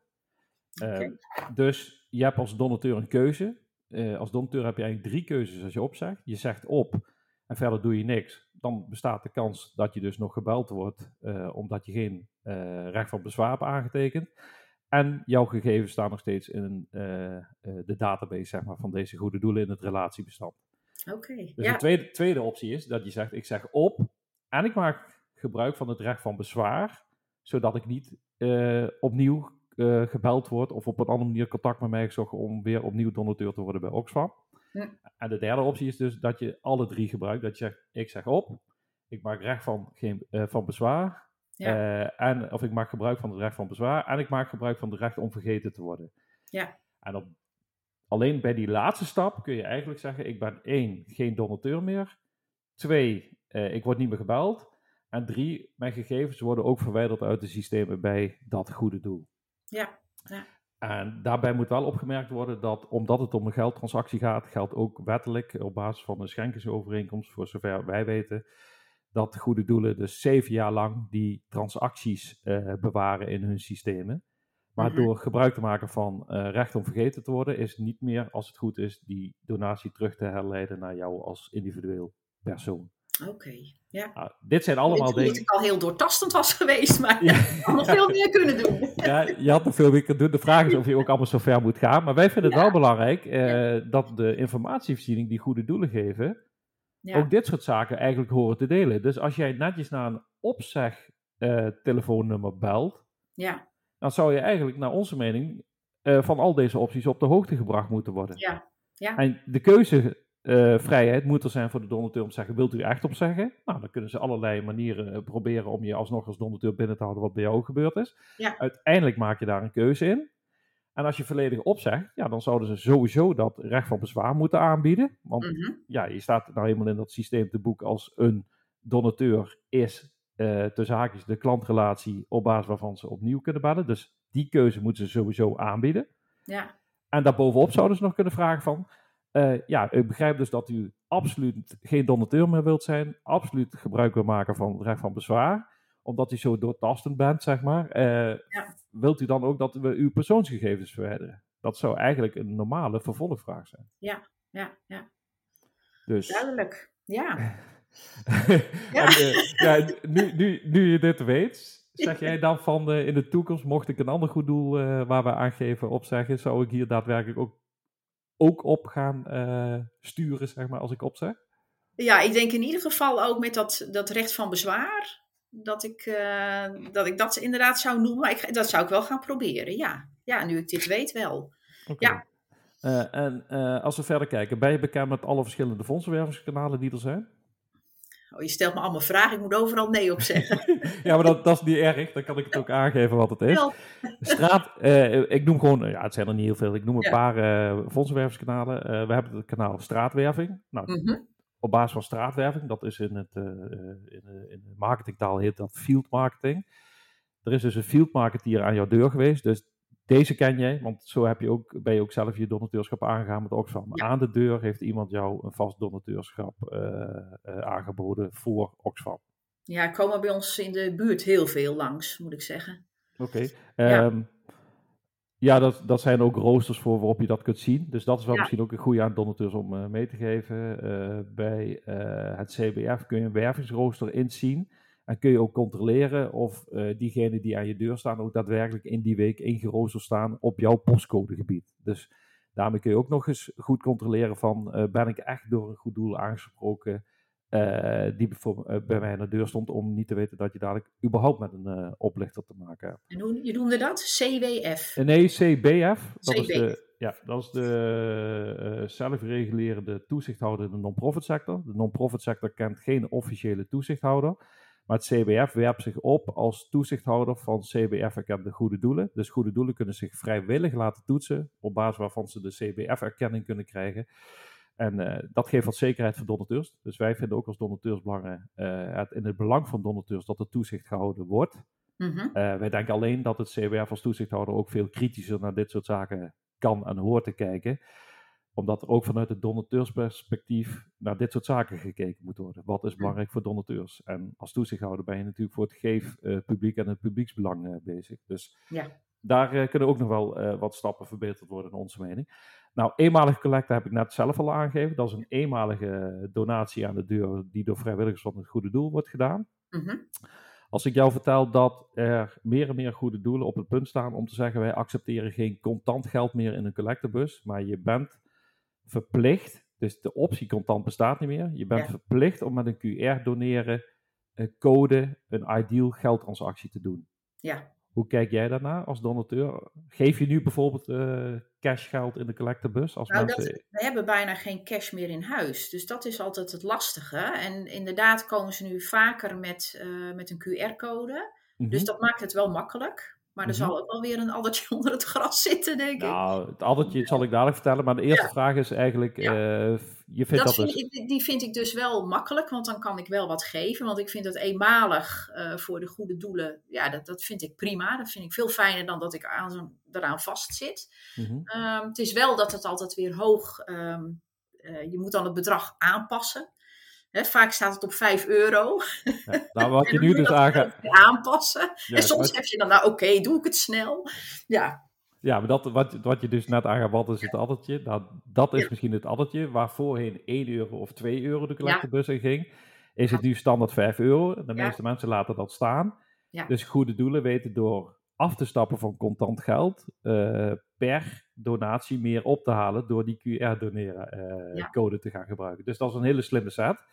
Ehm. Dus je hebt als donateur een keuze. Eh, als donateur heb je eigenlijk drie keuzes als je opzegt. Je zegt op en verder doe je niks. Dan bestaat de kans dat je dus nog gebeld wordt eh, omdat je geen eh, recht van bezwaar hebt aangetekend. En jouw gegevens staan nog steeds in eh, de database zeg maar, van deze goede doelen in het relatiebestand. Oké. Dus Ja. de tweede, tweede optie is dat je zegt, ik zeg op en ik maak gebruik van het recht van bezwaar, zodat ik niet opnieuw gebeld word of op een andere manier contact met mij gezocht om weer opnieuw donateur te worden bij Oxfam. Hm. En de derde optie is dus dat je alle drie gebruikt. Dat je zegt, ik zeg op, ik maak recht van, geen, eh, van bezwaar, Ja. eh, en, of ik maak gebruik van het recht van bezwaar en ik maak gebruik van het recht om vergeten te worden. Ja. En op, alleen bij die laatste stap kun je eigenlijk zeggen, ik ben één, geen donateur meer. Twee, eh, ik word niet meer gebeld. En drie, mijn gegevens worden ook verwijderd uit de systemen bij dat goede doel. Ja. En daarbij moet wel opgemerkt worden dat, omdat het om een geldtransactie gaat, geldt ook wettelijk op basis van een schenkingsovereenkomst, voor zover wij weten, dat goede doelen dus zeven jaar lang die transacties eh, bewaren in hun systemen. Maar Mhm. door gebruik te maken van eh, recht om vergeten te worden, is niet meer, als het goed is, die donatie terug te herleiden naar jou als individueel persoon. Oké. Ja. Nou, dit zijn allemaal dacht dingen. ik al heel doortastend was geweest, maar Ja. ik had nog veel meer kunnen doen. Ja, je had nog veel meer kunnen doen. De vraag is of je ook allemaal zo ver moet gaan. Maar wij vinden het wel belangrijk eh, dat de informatievoorziening die goede doelen geven, Ja. ook dit soort zaken eigenlijk horen te delen. Dus als jij netjes naar een opzeg eh, telefoonnummer belt, Ja. dan zou je eigenlijk naar onze mening eh, van al deze opties op de hoogte gebracht moeten worden. Ja. Ja. En de keuzevrijheid moet er zijn voor de donateur om te zeggen, wilt u echt opzeggen? Nou, dan kunnen ze allerlei manieren eh, proberen om je alsnog als donateur binnen te houden wat bij jou gebeurd is. Ja. Uiteindelijk maak je daar een keuze in. En als je volledig opzegt, ja, dan zouden ze sowieso dat recht van bezwaar moeten aanbieden. Want Mhm. ja, je staat nou helemaal in dat systeem te boek als een donateur is eh tussen haakjes de klantrelatie op basis waarvan ze opnieuw kunnen bellen. Dus die keuze moeten ze sowieso aanbieden. Ja. En daarbovenop zouden ze nog kunnen vragen van, eh, ja, ik begrijp dus dat u absoluut geen donateur meer wilt zijn, absoluut gebruik wil maken van het recht van bezwaar, omdat u zo doortastend bent, zeg maar. Eh, Wilt u dan ook dat we uw persoonsgegevens verwijderen? Dat zou eigenlijk een normale vervolgvraag zijn. Ja. Ja. Ja. Dus, Duidelijk. Ja. En, eh, ja, nu, nu, nu je dit weet, zeg jij dan van eh, in de toekomst, mocht ik een ander goed doel waar we aangeven opzeggen, zou ik hier daadwerkelijk ook, ook op gaan eh, sturen, zeg maar, als ik opzeg? Ja, ik denk in ieder geval ook met dat, dat recht van bezwaar. Dat ik, eh, dat ik dat inderdaad zou noemen. Maar ik, dat zou ik wel gaan proberen, ja. Ja, nu ik dit weet wel. Ja. Eh, en als we verder kijken, ben je bekend met alle verschillende fondsenwervingskanalen die er zijn? Oh, je stelt me allemaal vragen, ik moet overal nee op zeggen. ja, maar dat, dat is niet erg, dan kan ik het ook aangeven wat het is. Straat, eh, ik noem gewoon, ja, het zijn er niet heel veel, ik noem een Ja. paar fondsenwervingskanalen. Eh, we hebben het kanaal Straatwerving. Nou, mhm, op basis van straatwerving, dat is in, het, in, de, in de marketingtaal heet dat field marketing. Er is dus een field marketeer aan jouw deur geweest, dus deze ken jij, want zo heb je ook, ben je ook zelf je donateurschap aangegaan met Oxfam. Ja. Aan de deur heeft iemand jou een vast donateurschap eh, eh, aangeboden voor Oxfam. Ja, komen bij ons in de buurt heel veel langs, moet ik zeggen. Oké. Ja. Ehm, ja, dat, dat zijn ook roosters voor waarop je dat kunt zien. Dus dat is wel Ja. misschien ook een goede aan donateurs om eh, mee te geven. Bij het CBF kun je een wervingsrooster inzien. En kun je ook controleren of eh diegenen die aan je deur staan ook daadwerkelijk in die week ingeroosterd staan op jouw postcodegebied. Dus daarmee kun je ook nog eens goed controleren van eh, ben ik echt door een goed doel aangesproken eh, die bijvoorbeeld, bij mij aan de deur stond om niet te weten dat je dadelijk überhaupt met een oplichter te maken hebt. En hoe, je noemde dat? CWF. Nee, CBF. Dat is de. Ja, dat is de uh, zelfregulerende toezichthouder in de non-profit sector. De non-profit sector kent geen officiële toezichthouder. Maar het CBF werpt zich op als toezichthouder van CBF-erkende goede doelen. Dus goede doelen kunnen zich vrijwillig laten toetsen, op basis waarvan ze de CBF-erkenning kunnen krijgen. En uh, dat geeft wat zekerheid voor donateurs. Dus wij vinden ook als donateurs belangrijk, uh, het in het belang van donateurs dat er toezicht gehouden wordt. Mm -hmm. uh, wij denken alleen dat het CBF als toezichthouder ook veel kritischer naar dit soort zaken kan en hoort te kijken omdat er ook vanuit het donateursperspectief naar dit soort zaken gekeken moet worden. Wat is belangrijk voor donateurs? En als toezichthouder ben je natuurlijk voor het geefpubliek uh, en het publieksbelang uh, bezig. Dus ja. daar uh, kunnen ook nog wel wat stappen verbeterd worden in onze mening. Nou, eenmalige collecte heb ik net zelf al aangegeven. Dat is een eenmalige donatie aan de deur die door vrijwilligers van het goede doel wordt gedaan. Mm -hmm. Als ik jou vertel dat er meer en meer goede doelen op het punt staan om te zeggen wij accepteren geen contant geld meer in een collectebus, maar je bent verplicht, dus de optie contant bestaat niet meer. Je bent verplicht om met een QR doneren een code, een ideal geldtransactie te doen. Ja. Hoe kijk jij daarnaar als donateur? Geef je nu bijvoorbeeld uh, cashgeld in de collectebus? Als nou, mensen... dat, we hebben bijna geen cash meer in huis. Dus dat is altijd het lastige. En inderdaad komen ze nu vaker met, uh, met een QR-code. Mm -hmm. Dus dat maakt het wel makkelijk. Maar er mm -hmm. zal ook wel weer een addertje onder het gras zitten, denk ik. Nou, het addertje zal ik dadelijk vertellen. Maar de eerste ja. vraag is eigenlijk, ja. uh, je vindt dat, dat dus... ik, die vind ik dus wel makkelijk, want dan kan ik wel wat geven. Want ik vind dat eenmalig uh, voor de goede doelen, ja, dat, dat vind ik prima. Dat vind ik veel fijner dan dat ik aan zo, eraan vastzit. Mm -hmm. um, het is wel dat het altijd weer hoog, um, uh, je moet dan het bedrag aanpassen. He, vaak staat het op 5 euro. Ja, nou, wat je nu dus aangaat. Aanpassen. Ja, en soms heb je dan, nou oké, okay, doe ik het snel. Ja. Ja, maar dat, wat, wat je dus net aangaf, wat is het addertje? Nou, dat is ja. misschien het addertje waar voorheen 1 euro of 2 euro de collectebus in ging. Is het nu standaard 5 euro. De meeste mensen laten dat staan. Dus goede doelen weten door af te stappen van contant geld uh, per donatie meer op te halen door die QR-doneren-code uh, te gaan gebruiken. Dus dat is een hele slimme set.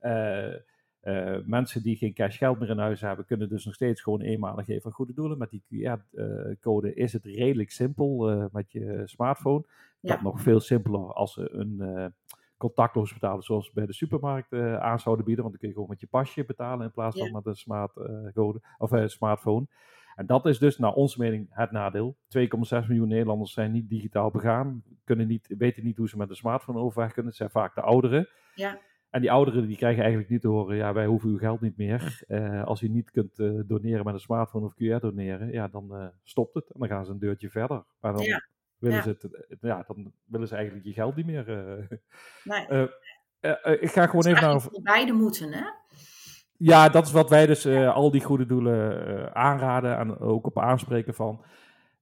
Uh, mensen die geen cash geld meer in huis hebben, kunnen dus nog steeds gewoon eenmalig geven aan goede doelen. Met die QR-code is het redelijk simpel met je smartphone. Ja. Dat nog veel simpeler als ze een contactloos betalen zoals bij de supermarkt aan zouden bieden. Want dan kun je gewoon met je pasje betalen in plaats van ja. met een smart, code, of, smartphone. En dat is dus naar onze mening het nadeel. 2,6 miljoen Nederlanders zijn niet digitaal begaan, kunnen niet, weten niet hoe ze met een smartphone overweg kunnen. Het zijn vaak de ouderen. Ja. En die ouderen die krijgen eigenlijk niet te horen, ja, wij hoeven uw geld niet meer. Uh, als u niet kunt uh, doneren met een smartphone of QR doneren, ja, dan uh, stopt het. En dan gaan ze een deurtje verder. Maar dan, ja. willen, ja. Ze het, ja, dan willen ze eigenlijk je geld niet meer. nee. ik ga gewoon even naar... Beide moeten, hè? Ja, dat is wat wij dus uh, al die goede doelen uh, aanraden en ook op aanspreken van.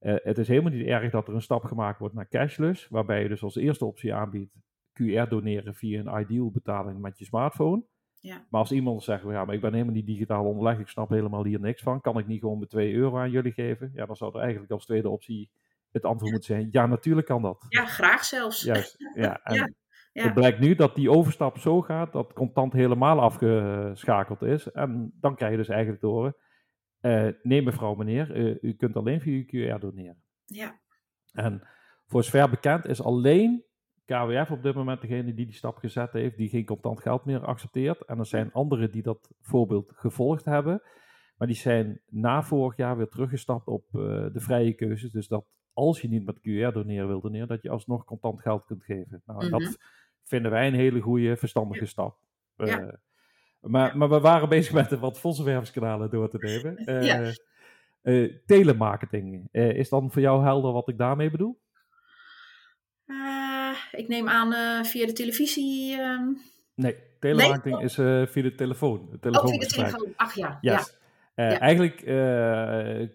Uh, het is helemaal niet erg dat er een stap gemaakt wordt naar cashless, waarbij je dus als eerste optie aanbiedt QR doneren via een ideal betaling met je smartphone. Ja. Maar als iemand zegt, ja, maar ik ben helemaal niet digitaal onderlegd, ik snap helemaal hier niks van, kan ik niet gewoon met 2 euro aan jullie geven? Ja, dan zou er eigenlijk als tweede optie het antwoord moeten zijn, ja, natuurlijk kan dat. Ja, graag zelfs. Juist, ja. En, ja. Ja. Het blijkt nu dat die overstap zo gaat dat contant helemaal afgeschakeld is. En dan krijg je dus eigenlijk te horen: uh, nee, mevrouw, meneer, uh, u kunt alleen via uw QR doneren. Ja. En voor zover bekend is alleen KWF op dit moment degene die die stap gezet heeft, die geen contant geld meer accepteert. En er zijn anderen die dat voorbeeld gevolgd hebben. Maar die zijn na vorig jaar weer teruggestapt op uh, de vrije keuzes. Dus dat als je niet met QR doneren wil doneren, dat je alsnog contant geld kunt geven. Nou, mm -hmm. dat vinden wij een hele goede, verstandige stap. Uh, maar, ja. maar we waren bezig met wat fondsenwervingskanalen door te nemen. Uh, ja. uh, telemarketing. is dan voor jou helder wat ik daarmee bedoel? ik neem aan via de televisie. ehm Nee, telemarketing nee? is via de telefoon. De telefoon oh, via de telefoon. Ach ja. Yes. ja. Ja. Eigenlijk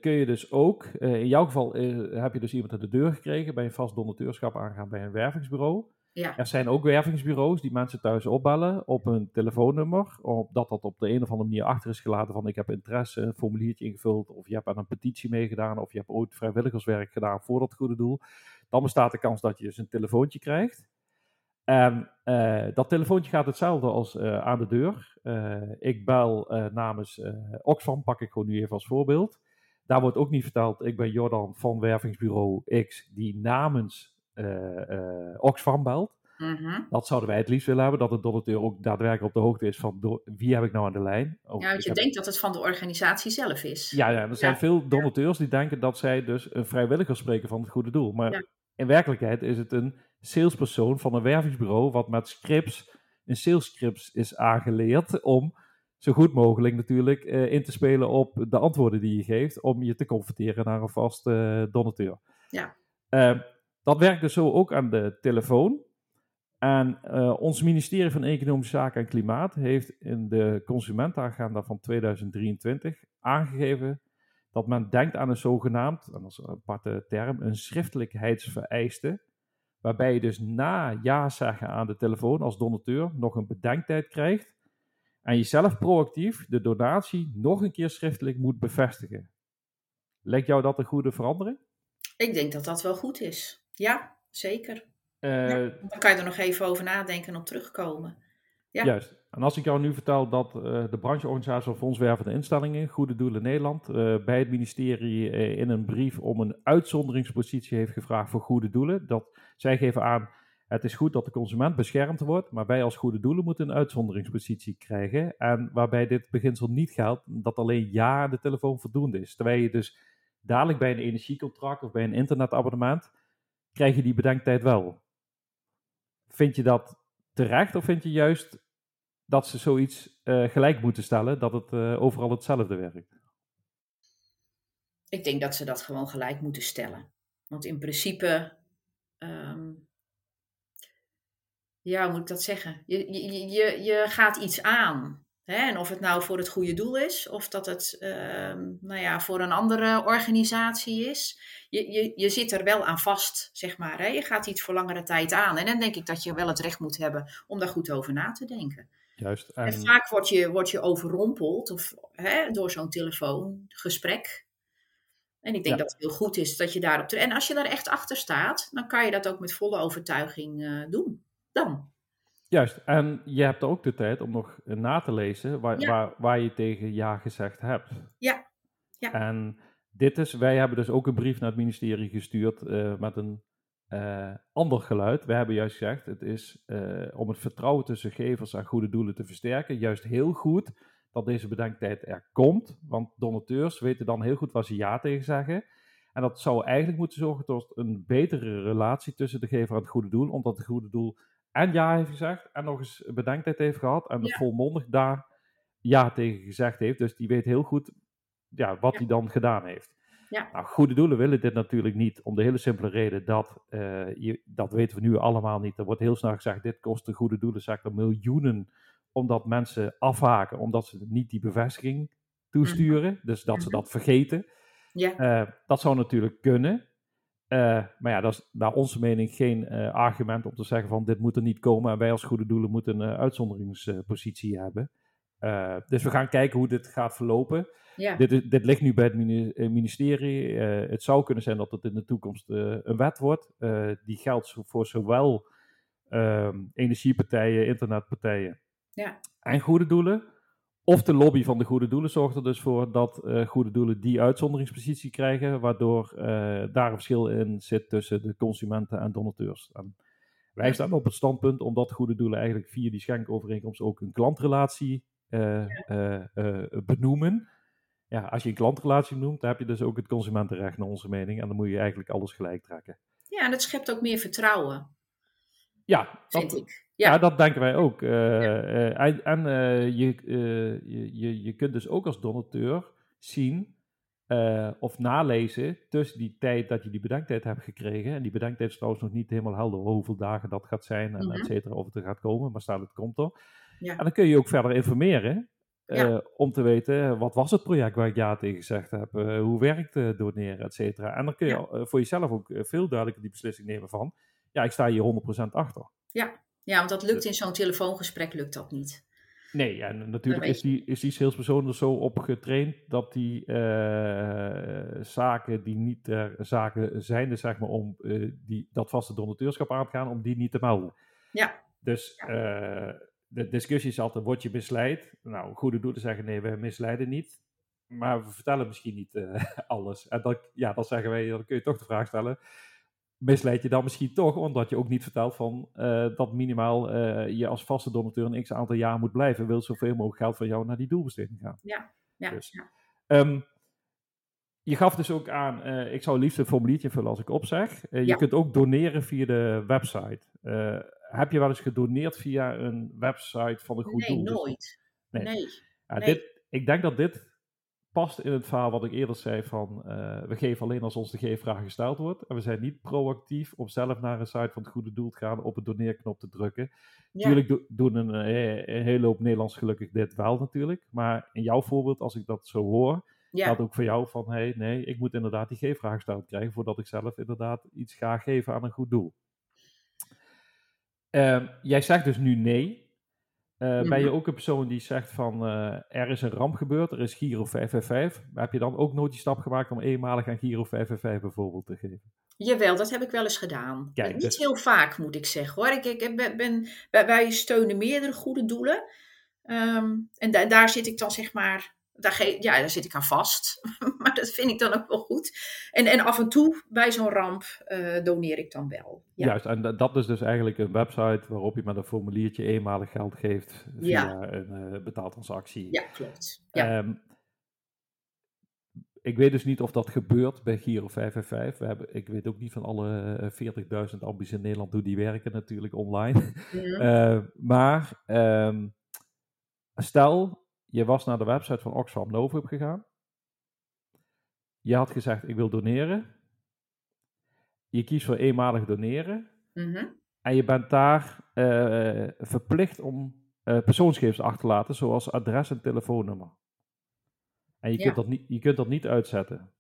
kun je dus ook, in jouw geval heb je dus iemand aan de deur gekregen, bij een vast donateurschap aangaan bij een wervingsbureau. Ja. Er zijn ook wervingsbureaus die mensen thuis opbellen op hun telefoonnummer, omdat dat op de een of andere manier achter is gelaten van ik heb interesse, een formuliertje ingevuld, of je hebt aan een petitie meegedaan, of je hebt ooit vrijwilligerswerk gedaan voor dat goede doel. Dan bestaat de kans dat je dus een telefoontje krijgt. En uh, dat telefoontje gaat hetzelfde als uh, aan de deur. Uh, ik bel namens Oxfam, pak ik gewoon nu even als voorbeeld. Daar wordt ook niet verteld, ik ben Jordan van wervingsbureau X, die namens Oxfam belt. Mhm. Dat zouden wij het liefst willen hebben, dat de donateur ook daadwerkelijk op de hoogte is van wie heb ik nou aan de lijn. Ja, want je heb- denkt dat het van de organisatie zelf is. ja, ja, er zijn Ja. veel donateurs die denken dat zij dus een vrijwilliger spreken van het goede doel. Maar Ja. in werkelijkheid is het een salespersoon van een wervingsbureau wat met scripts, een sales scripts is aangeleerd om zo goed mogelijk natuurlijk eh, in te spelen op de antwoorden die je geeft om je te converteren naar een vaste eh, donateur. Ja. Eh, dat werkt dus zo ook aan de telefoon. En eh, ons ministerie van Economische Zaken en Klimaat heeft in de consumentenagenda van 2023 aangegeven dat men denkt aan een zogenaamd, en dat is een aparte term, een schriftelijkheidsvereiste, waarbij je dus na ja zeggen aan de telefoon als donateur nog een bedenktijd krijgt en jezelf proactief de donatie nog een keer schriftelijk moet bevestigen. Lijkt jou dat een goede verandering? Ik denk dat dat wel goed is. Ja, zeker. Eh, Dan kan je er nog even over nadenken en op terugkomen. Ja. Juist. En als ik jou nu vertel dat eh, de brancheorganisatie van fondswervende instellingen, Goede Doelen Nederland, eh, bij het ministerie in een brief om een uitzonderingspositie heeft gevraagd voor goede doelen, dat zij geven aan, het is goed dat de consument beschermd wordt, maar wij als goede doelen moeten een uitzonderingspositie krijgen. En waarbij dit beginsel niet geldt, dat alleen ja de telefoon voldoende is. Terwijl je dus dadelijk bij een energiecontract of bij een internetabonnement, krijg je die bedenktijd wel. Vind je dat terecht of vind je juist dat ze zoiets eh, gelijk moeten stellen, dat het eh, overal hetzelfde werkt? Ik denk dat ze dat gewoon gelijk moeten stellen. Want in principe, ehm, ja, hoe moet ik dat zeggen? Je, je, je, je gaat iets aan. Hè? En of het nou voor het goede doel is, of dat het ehm, nou ja, voor een andere organisatie is. Je, je, je zit er wel aan vast, zeg maar. Hè? Je gaat iets voor langere tijd aan. En dan denk ik dat je wel het recht moet hebben om daar goed over na te denken. Juist. En En, vaak word je, word je overrompeld of, hè, door zo'n telefoongesprek. En ik denk Ja. dat het heel goed is dat je daarop... En als je daar echt achter staat, dan kan je dat ook met volle overtuiging eh, doen. Dan. Juist. En je hebt ook de tijd om nog na te lezen waar, Ja. waar, waar je tegen ja gezegd hebt. Ja. Ja. En dit is, wij hebben dus ook een brief naar het ministerie gestuurd eh, met een eh, ander geluid. Wij hebben juist gezegd, het is eh, om het vertrouwen tussen gevers en goede doelen te versterken, juist heel goed dat deze bedenktijd er komt. Want donateurs weten dan heel goed waar ze ja tegen zeggen. En dat zou eigenlijk moeten zorgen tot een betere relatie tussen de gever en het goede doel. Omdat het goede doel en ja heeft gezegd en nog eens een bedenktijd heeft gehad. En Ja. volmondig daar ja tegen gezegd heeft. Dus die weet heel goed ja, wat Ja. hij dan gedaan heeft. Ja. Nou, goede doelen willen dit natuurlijk niet. Om de hele simpele reden dat, eh, je, dat weten we nu allemaal niet. Er wordt heel snel gezegd, dit kost de goede doelensector miljoenen. Omdat mensen afhaken, omdat ze niet die bevestiging toesturen. Dus dat ze Mhm. dat vergeten. Ja. Eh, dat zou natuurlijk kunnen. Eh, maar ja, dat is naar onze mening geen eh, argument om te zeggen van dit moet er niet komen. En wij als goede doelen moeten een eh, uitzonderingspositie hebben. Dus we gaan kijken hoe dit gaat verlopen. Ja. Dit, dit ligt nu bij het mini- ministerie. Het zou kunnen zijn dat het in de toekomst een wet wordt. Die geldt voor zowel ehm, energiepartijen, internetpartijen Ja. en goede doelen. Of de lobby van de goede doelen zorgt er dus voor dat eh, goede doelen die uitzonderingspositie krijgen, waardoor eh, daar een verschil in zit tussen de consumenten en donateurs. En wij staan op het standpunt omdat goede doelen eigenlijk via die schenkovereenkomst ook een klantrelatie eh, benoemen. Ja, als je een klantrelatie noemt, dan heb je dus ook het consumentenrecht naar onze mening. En dan moet je eigenlijk alles gelijk trekken. ja, en het schept ook meer vertrouwen, Ja, vind dat, ik. Ja, Ja. dat denken wij ook. Eh, eh, en en eh, je, je, je, je kunt dus ook als donateur zien of nalezen tussen die tijd dat je die bedenktijd hebt gekregen. En die bedenktijd is trouwens nog niet helemaal helder hoeveel dagen dat gaat zijn en Mhm. et cetera, of het er gaat komen, maar staat het komt er. Ja. En dan kun je ook verder informeren. Om te weten, wat was het project waar ik ja tegen gezegd heb? hoe werkt doneren, et cetera. En dan kun je voor jezelf ook veel duidelijker die beslissing nemen van... Ja, ik sta hier 100% achter. Ja. Ja, want dat lukt in zo'n telefoongesprek lukt dat niet. Nee, en natuurlijk is die, is die salespersoon er zo op getraind dat die eh, zaken die niet ter zaken zijn, dus zeg maar om eh, die, dat vaste donateurschap aan te gaan, om die niet te melden. Ja. Dus eh, de discussie is altijd, word je misleid? Nou, goede doelen zeggen nee, we misleiden niet. Maar we vertellen misschien niet eh, alles. En dan, ja, dan zeggen wij, dan kun je toch de vraag stellen, misleid je dan misschien toch, omdat je ook niet vertelt van eh, dat minimaal eh, je als vaste donateur een x aantal jaar moet blijven, wil zoveel mogelijk geld van jou naar die doelbesteding gaan. Ja, ja, Dus. ja. Ehm, je gaf dus ook aan, eh, ik zou liefst een formuliertje vullen als ik opzeg. Eh, je Ja. kunt ook doneren via de website. Heb je wel eens gedoneerd via een website van een goed Nee, doel? Dus- nooit. Nee. Nee. Ja, Nee. dit, ik denk dat dit past in het verhaal wat ik eerder zei van eh, we geven alleen als ons de geefvraag gesteld wordt. En we zijn niet proactief om zelf naar een site van het goede doel te gaan op een doneerknop te drukken. Ja. Tuurlijk do- doen een, eh, een hele hoop Nederlands gelukkig dit wel natuurlijk. Maar in jouw voorbeeld, als ik dat zo hoor, Ja. gaat ook voor jou van hey, nee, ik moet inderdaad die geefvraag gesteld krijgen voordat ik zelf inderdaad iets ga geven aan een goed doel. Ehm, jij zegt dus nu nee. Eh, Ben je ook een persoon die zegt van eh, er is een ramp gebeurd, er is Giro 555. Maar heb je dan ook nooit die stap gemaakt om eenmalig aan Giro 555 bijvoorbeeld te geven? Jawel, dat heb ik wel eens gedaan. Kijk, Niet dus- heel vaak, moet ik zeggen hoor. Ik, ik ben, ben, wij, steunen meerdere goede doelen. Ehm, en da- daar zit ik dan zeg maar, daar, ja, daar zit ik aan vast. maar dat vind ik dan ook wel goed. En, en af en toe bij zo'n ramp eh, doneer ik dan wel. Ja. Juist, en da- dat is dus eigenlijk een website waarop je met een formuliertje eenmalig geld geeft via Ja. een eh betaaltransactie. Ja, klopt. Ja. Ehm, ik weet dus niet of dat gebeurt bij Giro 555. We hebben, ik weet ook niet van alle eh, 40.000 ambies in Nederland hoe die werken natuurlijk online. Eh, maar ehm, stel, je was naar de website van Oxfam Novib gegaan. Je had gezegd, ik wil doneren. Je kiest voor eenmalig doneren. Mhm. En je bent daar eh, verplicht om eh, persoonsgegevens achter te laten, zoals adres en telefoonnummer. En je, Ja. kunt dat niet, je kunt dat niet uitzetten.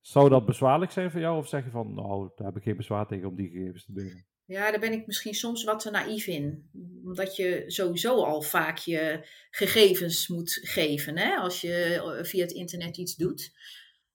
Zou dat bezwaarlijk zijn voor jou? Of zeg je van, nou, daar heb ik geen bezwaar tegen om die gegevens te delen? Ja, daar ben ik misschien soms wat te naïef in. Omdat je sowieso al vaak je gegevens moet geven hè, als je eh, via het internet iets doet.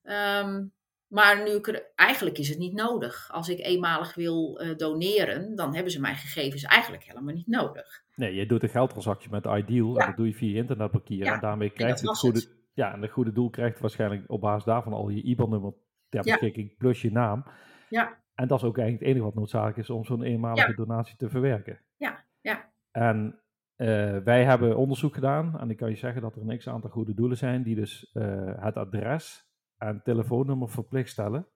Ehm, maar nu eigenlijk is het niet nodig. Als ik eenmalig wil eh, doneren, dan hebben ze mijn gegevens eigenlijk helemaal niet nodig. Nee, je doet een geldtransactie met Ideal Ja. en dat doe je via internetbankieren. Ja, En daarmee krijgt dat het goede, het. ja, en het goede doel krijgt waarschijnlijk op basis daarvan al je IBAN-nummer ter Ja. beschikking plus je naam. Ja, En dat is ook eigenlijk het enige wat noodzakelijk is om zo'n eenmalige Ja. donatie te verwerken. Ja, ja. En eh, wij hebben onderzoek gedaan en ik kan je zeggen dat er een x aantal goede doelen zijn die dus eh, het adres en telefoonnummer verplicht stellen.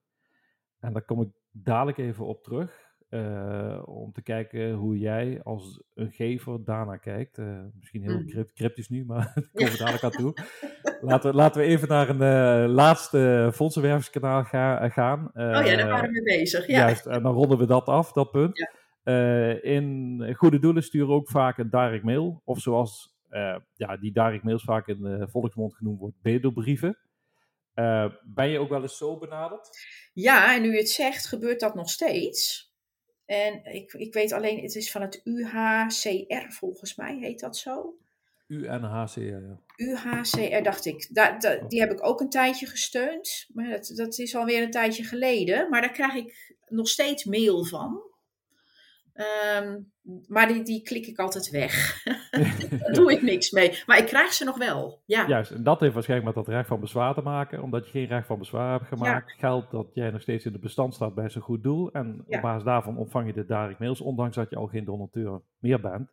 En daar kom ik dadelijk even op terug. Eh, om te kijken hoe jij als een gever daarnaar kijkt. Eh, misschien heel crypt- cryptisch nu, maar daar komen we dadelijk aan toe. Laten we, laten we even naar een eh, laatste fondsenwervingskanaal ga- gaan. oh ja, daar waren we mee bezig. Ja. Juist, en dan ronden we dat af, dat punt. Ja. In goede doelen sturen ook vaak een direct mail. Of zoals ja, die direct mails vaak in de volksmond genoemd wordt, bedelbrieven. Ben je ook wel eens zo benaderd? Ja, en nu je het zegt, gebeurt dat nog steeds. En ik, ik weet alleen, het is van het UHCR volgens mij, heet dat zo? UNHCR, ja. UHCR, dacht ik. Da, da- die heb ik ook een tijdje gesteund. Maar dat, dat is alweer een tijdje geleden. Maar daar krijg ik nog steeds mail van. Ehm, maar die, die klik ik altijd weg. Daar doe ik niks mee. Maar ik krijg ze nog wel. Ja, Juist, en dat heeft waarschijnlijk met dat recht van bezwaar te maken. Omdat je geen recht van bezwaar hebt gemaakt, geldt dat jij nog steeds in de bestand staat bij zo'n goed doel. En Ja. op basis daarvan ontvang je de direct mails, ondanks dat je al geen donateur meer bent.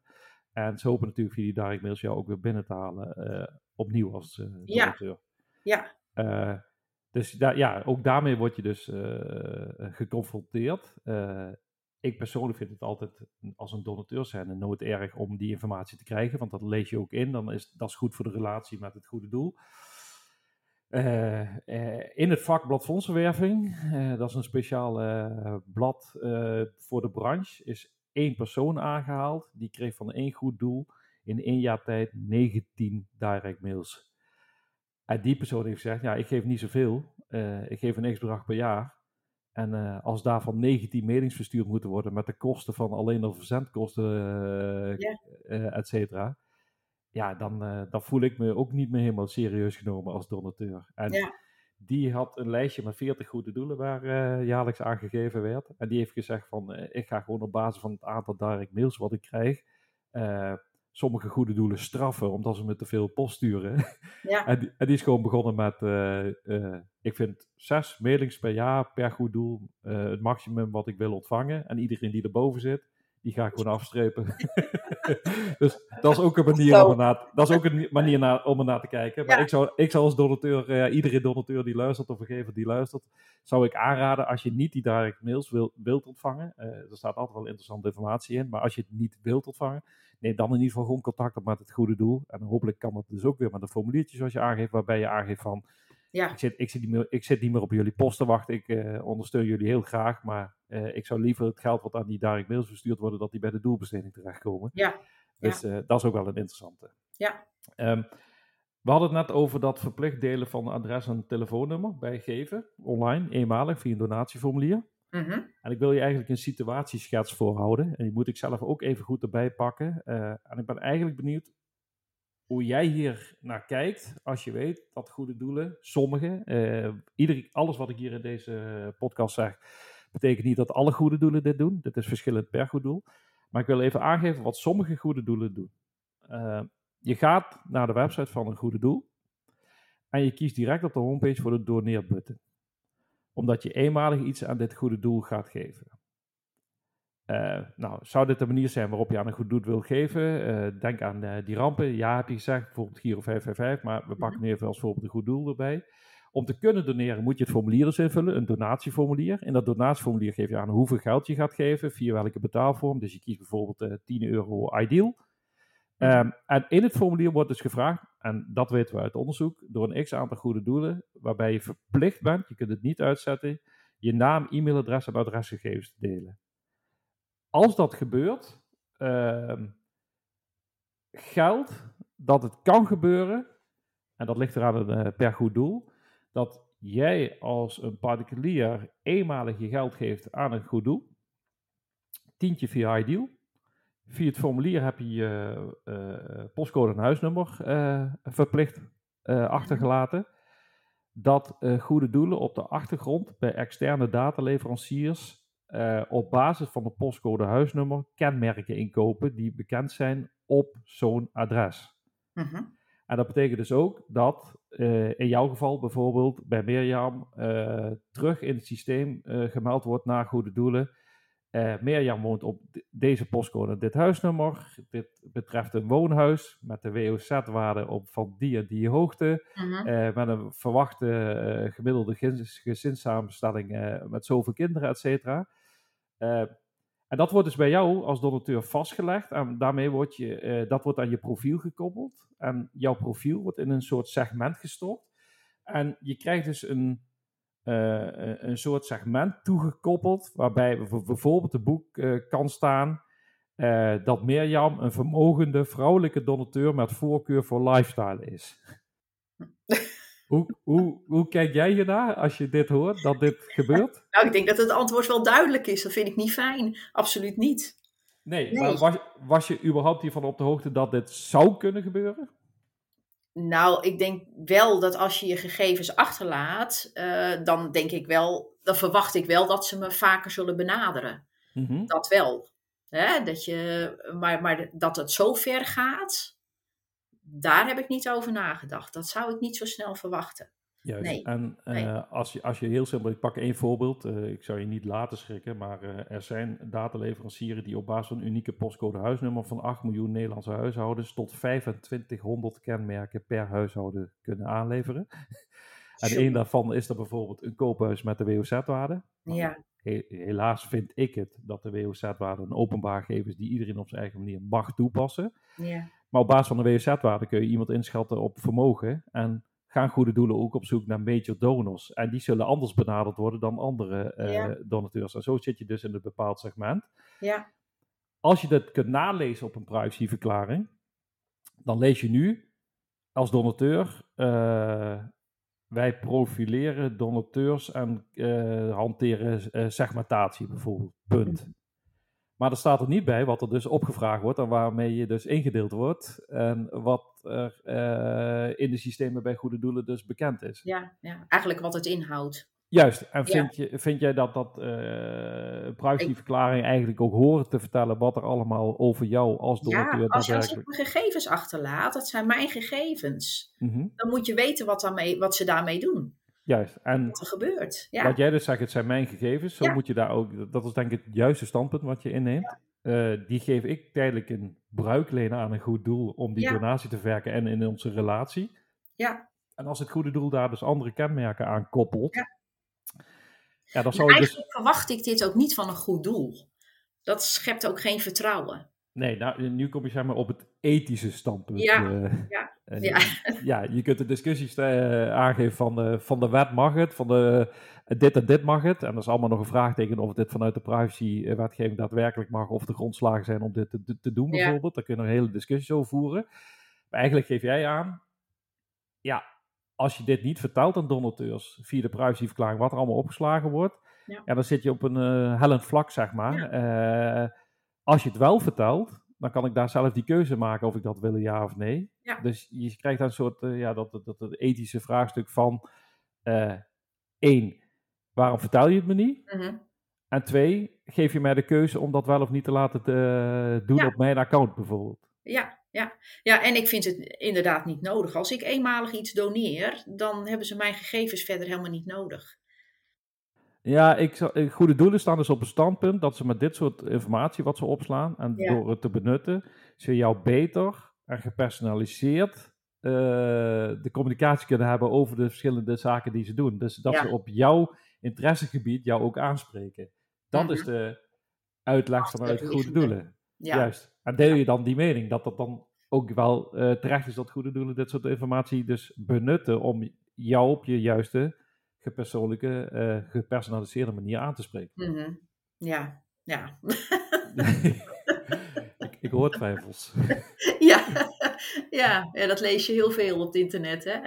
En ze hopen natuurlijk via die direct mails jou ook weer binnen te halen, eh, opnieuw als eh, Ja. donateur. ja, Eh, dus da- ja, ook daarmee word je dus geconfronteerd. Ik persoonlijk vind het altijd als een donateur zijn nooit erg om die informatie te krijgen, want dat lees je ook in. Dan is dat is goed voor de relatie met het goede doel. Eh, eh, in het vakblad fondsenwerving, eh, dat is een speciaal blad voor de branche, is één persoon aangehaald. Die kreeg van één goed doel in één jaar tijd 19 direct mails. En die persoon heeft gezegd, ja, ik geef niet zoveel. Ik geef een x-bedrag per jaar. En eh, als daarvan 19 mailings verstuurd moeten worden met de kosten van alleen de verzendkosten, eh, Ja. eh, et cetera. Ja, dan, dan voel ik me ook niet meer helemaal serieus genomen als donateur. En Ja. die had een lijstje met 40 goede doelen waar jaarlijks aangegeven werd. En die heeft gezegd van, ik ga gewoon op basis van het aantal direct mails wat ik krijg, sommige goede doelen straffen omdat ze me te veel post sturen. Ja. en, die, en die is gewoon begonnen met, eh, eh, ik vind zes mailings per jaar per goed doel eh, het maximum wat ik wil ontvangen. En iedereen die erboven zit, die ga ik gewoon afstrepen. dus dat is ook een manier, om er, naar, dat is ook een manier om er naar te kijken. Maar Ja. ik, zou, ik zou als donateur, eh, iedere donateur die luistert of vergever die luistert, zou ik aanraden als je niet die direct mails wil, wilt ontvangen. eh, er staat altijd wel interessante informatie in, maar als je het niet wilt ontvangen, neem dan in ieder geval gewoon contact op met het goede doel. En hopelijk kan dat dus ook weer met een formuliertje zoals je aangeeft, waarbij je aangeeft van Ja. ik, zit, ik, zit niet meer, ik zit niet meer op jullie post te wachten. Ik eh, ondersteun jullie heel graag. Maar eh, ik zou liever het geld wat aan die direct mails verstuurd worden, dat die bij de doelbesteding terechtkomen. Ja. Dus eh, dat is ook wel een interessante. Ja. Ehm, we hadden het net over dat verplicht delen van adres en telefoonnummer bij geven, online, eenmalig, via een donatieformulier. Mhm. En ik wil je eigenlijk een situatieschets voorhouden. En die moet ik zelf ook even goed erbij pakken. En ik ben eigenlijk benieuwd hoe jij hier naar kijkt. Als je weet dat goede doelen, sommige, ieder, alles wat ik hier in deze podcast zeg, betekent niet dat alle goede doelen dit doen. Dit is verschillend per goed doel. Maar ik wil even aangeven wat sommige goede doelen doen. Eh, je gaat naar de website van een goede doel. En je kiest direct op de homepage voor de doneerbutton omdat je eenmalig iets aan dit goede doel gaat geven. Eh, nou, zou dit de manier zijn waarop je aan een goed doel wil geven? Eh, denk aan eh, die rampen. Ja, heb je gezegd, bijvoorbeeld Giro 555, maar we pakken nu even als voorbeeld een goed doel erbij. Om te kunnen doneren moet je het formulier dus invullen, een donatieformulier. In dat donatieformulier geef je aan hoeveel geld je gaat geven, via welke betaalvorm. Dus je kiest bijvoorbeeld eh 10 euro ideal. Ehm, en in het formulier wordt dus gevraagd, en dat weten we uit onderzoek, door een x aantal goede doelen, waarbij je verplicht bent, je kunt het niet uitzetten, je naam, e-mailadres en adresgegevens te delen. Als dat gebeurt, ehm, geldt dat het kan gebeuren, en dat ligt eraan uh, per goed doel, dat jij als een particulier eenmalig je geld geeft aan een goed doel, tientje via ideal, Via het formulier heb je je uh, postcode en huisnummer uh, verplicht uh, achtergelaten. Dat goede doelen op de achtergrond bij externe dataleveranciers op basis van de postcode huisnummer kenmerken inkopen die bekend zijn op zo'n adres. Mm -hmm. En dat betekent dus ook dat in jouw geval bijvoorbeeld bij Mirjam terug in het systeem gemeld wordt naar goede doelen. Mirjam woont op deze postcode dit huisnummer. Dit betreft een woonhuis met de WOZ-waarde op van die en die hoogte. Mhm. Met een verwachte gemiddelde gezinssamenstelling met zoveel kinderen, et cetera. En dat wordt dus bij jou als donateur vastgelegd. En daarmee wordt je, dat wordt aan je profiel gekoppeld. En jouw profiel wordt in een soort segment gestopt. En je krijgt dus een uh, een soort segment toegekoppeld, waarbij bijvoorbeeld de boek kan staan dat Mirjam een vermogende vrouwelijke donateur met voorkeur voor lifestyle is. hoe, hoe, hoe kijk jij hiernaar als je dit hoort, dat dit gebeurt? Nou, ik denk dat het antwoord wel duidelijk is. Dat vind ik niet fijn. Absoluut niet. Nee, nee. maar was, was je überhaupt hiervan op de hoogte dat dit zou kunnen gebeuren? Nou, ik denk wel dat als je je gegevens achterlaat, uh, dan denk ik wel, dan verwacht ik wel dat ze me vaker zullen benaderen. Mm -hmm. Dat wel. Hè? Dat je, maar, maar dat het zo ver gaat, daar heb ik niet over nagedacht. Dat zou ik niet zo snel verwachten. Juist. Nee. En uh, Nee. als, je, als je heel simpel, ik pak één voorbeeld, uh, ik zou je niet laten schrikken, maar uh, er zijn dataleveranciers die op basis van een unieke postcode huisnummer van 8 miljoen Nederlandse huishoudens tot 2500 kenmerken per huishouden kunnen aanleveren. En één daarvan is er bijvoorbeeld een koophuis met de WOZ-waarde. Ja, He- helaas vind ik het dat de WOZ-waarde een openbaar gegeven is die iedereen op zijn eigen manier mag toepassen. ja, Maar op basis van de WOZ-waarde kun je iemand inschatten op vermogen. En gaan goede doelen ook op zoek naar major donors. En die zullen anders benaderd worden dan andere eh, Ja. donateurs. En zo zit je dus in een bepaald segment. ja, Als je dat kunt nalezen op een privacyverklaring, dan lees je nu als donateur. eh, wij profileren donateurs en eh, hanteren segmentatie bijvoorbeeld. Punt. Maar er staat er niet bij wat er dus opgevraagd wordt en waarmee je dus ingedeeld wordt. En wat er eh, in de systemen bij goede doelen dus bekend is. ja, ja. Eigenlijk wat het inhoudt. Juist, en Ja. vind, je, vind jij dat dat eh privacyverklaring eigenlijk ook horen te vertellen wat er allemaal over jou als Ja, donateur als, als ik mijn gegevens achterlaat, dat zijn mijn gegevens. Mhm, Dan moet je weten wat, daarmee, wat ze daarmee doen. Juist, en Wat er gebeurt. Ja, wat jij dus zegt, het zijn mijn gegevens, zo Ja. moet je daar ook, dat is denk ik het juiste standpunt wat je inneemt. Eh, die geef ik tijdelijk in bruikleen aan een goed doel om die donatie te verwerken en in onze relatie. ja. En als het goede doel daar dus andere kenmerken aan koppelt, Ja. ja, dan zou dus... eigenlijk verwacht ik dit ook niet van een goed doel. Dat schept ook geen vertrouwen. Nee, nou, nu kom je zeg maar op het ethische standpunt. Ja, eh. ja, ja. ja, je kunt de discussies eh, aangeven van de, van de wet mag het, van de eh, dit en dit mag het. En dat is allemaal nog een vraagteken of dit vanuit de privacy-wetgeving daadwerkelijk mag, of er grondslagen zijn om dit te, te- doen Ja. bijvoorbeeld. Daar kunnen we een hele discussie over voeren. Maar eigenlijk geef jij aan, ja, als je dit niet vertelt aan donateurs via de privacyverklaring, wat er allemaal opgeslagen wordt, Ja. ja. dan zit je op een eh, hellend vlak, zeg maar. Als je het wel vertelt, dan kan ik daar zelf die keuze maken of ik dat wil, ja of nee. Ja. Dus je krijgt een soort, eh, ja, dat, dat, dat, dat ethische vraagstuk van, eh, één, waarom vertel je het me niet? Mhm. En twee, geef je mij de keuze om dat wel of niet te laten eh, doen Ja. op mijn account bijvoorbeeld. Ja, ja. ja, en ik vind het inderdaad niet nodig. Als ik eenmalig iets doneer, dan hebben ze mijn gegevens verder helemaal niet nodig. Ja, ik, goede doelen staan dus op een standpunt dat ze met dit soort informatie wat ze opslaan en Ja. door het te benutten, ze jou beter en gepersonaliseerd eh, de communicatie kunnen hebben over de verschillende zaken die ze doen. Dus dat Ja. ze op jouw interessegebied jou ook aanspreken. Dat Mhm. is de uitleg vanuit goede doelen. Ja, Juist. En deel je dan die mening dat dat dan ook wel eh, terecht is dat goede doelen dit soort informatie dus benutten om jou op je juiste gepersoonlijke, eh, gepersonaliseerde manier aan te spreken. Mhm. ja, ja. ik, ik hoor twijfels. ja. ja, ja, dat lees je heel veel op het internet, hè.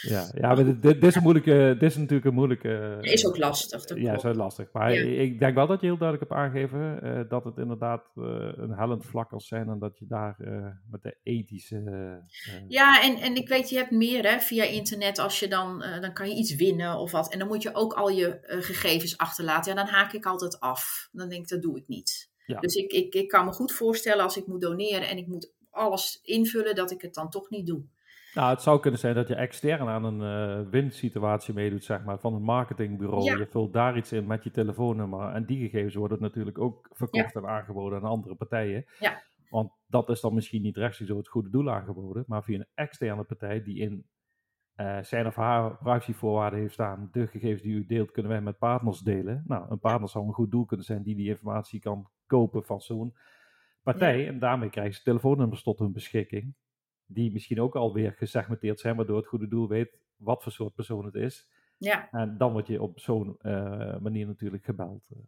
Ja, ja maar dit, dit, is een moeilijke, dit is natuurlijk een moeilijke... Is ook lastig. Dat Ja, is wel lastig. Maar Ja. ik denk wel dat je heel duidelijk hebt aangegeven eh, dat het inderdaad eh, een hellend vlak kan zijn en dat je daar eh, met de ethische... Ja, en, en ik weet, je hebt meer hè, via internet. Als je dan, dan kan je iets winnen of wat. En dan moet je ook al je gegevens achterlaten. Ja, dan haak ik altijd af. Dan denk ik, dat doe ik niet. Ja. Dus ik, ik, ik kan me goed voorstellen als ik moet doneren en ik moet alles invullen, dat ik het dan toch niet doe. Nou, het zou kunnen zijn dat je extern aan een eh winsituatie meedoet, zeg maar, van een marketingbureau. Ja. Je vult daar iets in met je telefoonnummer. En die gegevens worden natuurlijk ook verkocht en aangeboden aan andere partijen. Ja. Want dat is dan misschien niet rechtstreeks door het goede doel aangeboden, maar via een externe partij die in eh, zijn of haar privacyvoorwaarden heeft staan. De gegevens die u deelt, kunnen wij met partners delen. Nou, een partner zou een goed doel kunnen zijn die die informatie kan kopen van zo'n partij. En daarmee krijgen ze telefoonnummers tot hun beschikking die misschien ook alweer gesegmenteerd zijn, waardoor het goede doel weet wat voor soort persoon het is. Ja, En dan word je op zo'n eh, manier natuurlijk gebeld. eh.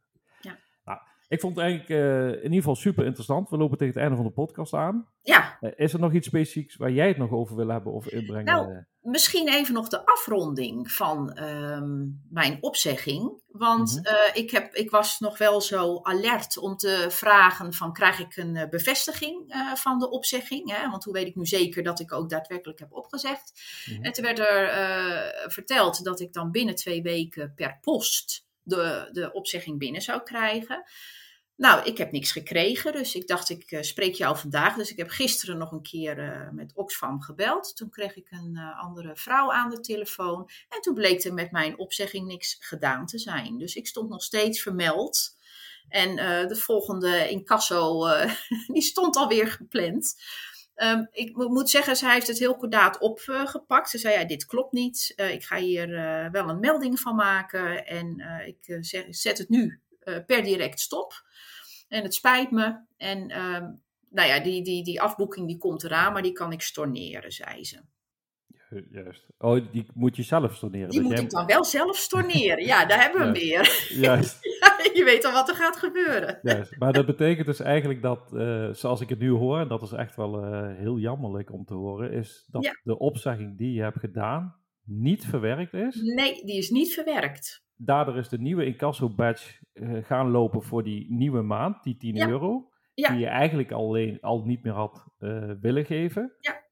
Ja. Nou, ik vond het eigenlijk eh, in ieder geval super interessant. We lopen tegen het einde van de podcast aan. ja. Eh, is er nog iets specifieks waar jij het nog over wil hebben of inbrengen? Nou, misschien even nog de afronding van ehm, mijn opzegging. Want Mhm. eh, ik, heb, ik was nog wel zo alert om te vragen van krijg ik een bevestiging van de opzegging? Hè? Want hoe weet ik nu zeker dat ik ook daadwerkelijk heb opgezegd? Mhm. En toen werd er verteld dat ik dan binnen twee weken per post de, de opzegging binnen zou krijgen. Nou, ik heb niks gekregen, dus ik dacht, ik eh, spreek jou vandaag. Dus ik heb gisteren nog een keer eh, met Oxfam gebeld. Toen kreeg ik een eh, andere vrouw aan de telefoon. En toen bleek er met mijn opzegging niks gedaan te zijn. Dus ik stond nog steeds vermeld. En de volgende incasso, die stond alweer gepland. Ehm, ik mo- moet zeggen, zij heeft het heel kordaat opgepakt. Ze zei, ja, dit klopt niet. Ik ga hier wel een melding van maken. En ik zeg, zet het nu per direct stop. En het spijt me. En ehm, nou ja, die, die, die afboeking die komt eraan, maar die kan ik storneren, zei ze. Ju- Juist. Oh, die moet je zelf storneren. Die moet jij- ik dan wel zelf storneren. Ja, daar hebben we hem weer. Juist, je weet al wat er gaat gebeuren. juist. Maar dat betekent dus eigenlijk dat, eh, zoals ik het nu hoor, en dat is echt wel eh, heel jammerlijk om te horen, is dat Ja. de opzegging die je hebt gedaan niet verwerkt is. Nee, die is niet verwerkt. Daardoor is de nieuwe incasso-badge eh, gaan lopen voor die nieuwe maand, die 10 Ja. euro. Ja. Die je eigenlijk alleen al niet meer had eh, willen geven. Ja.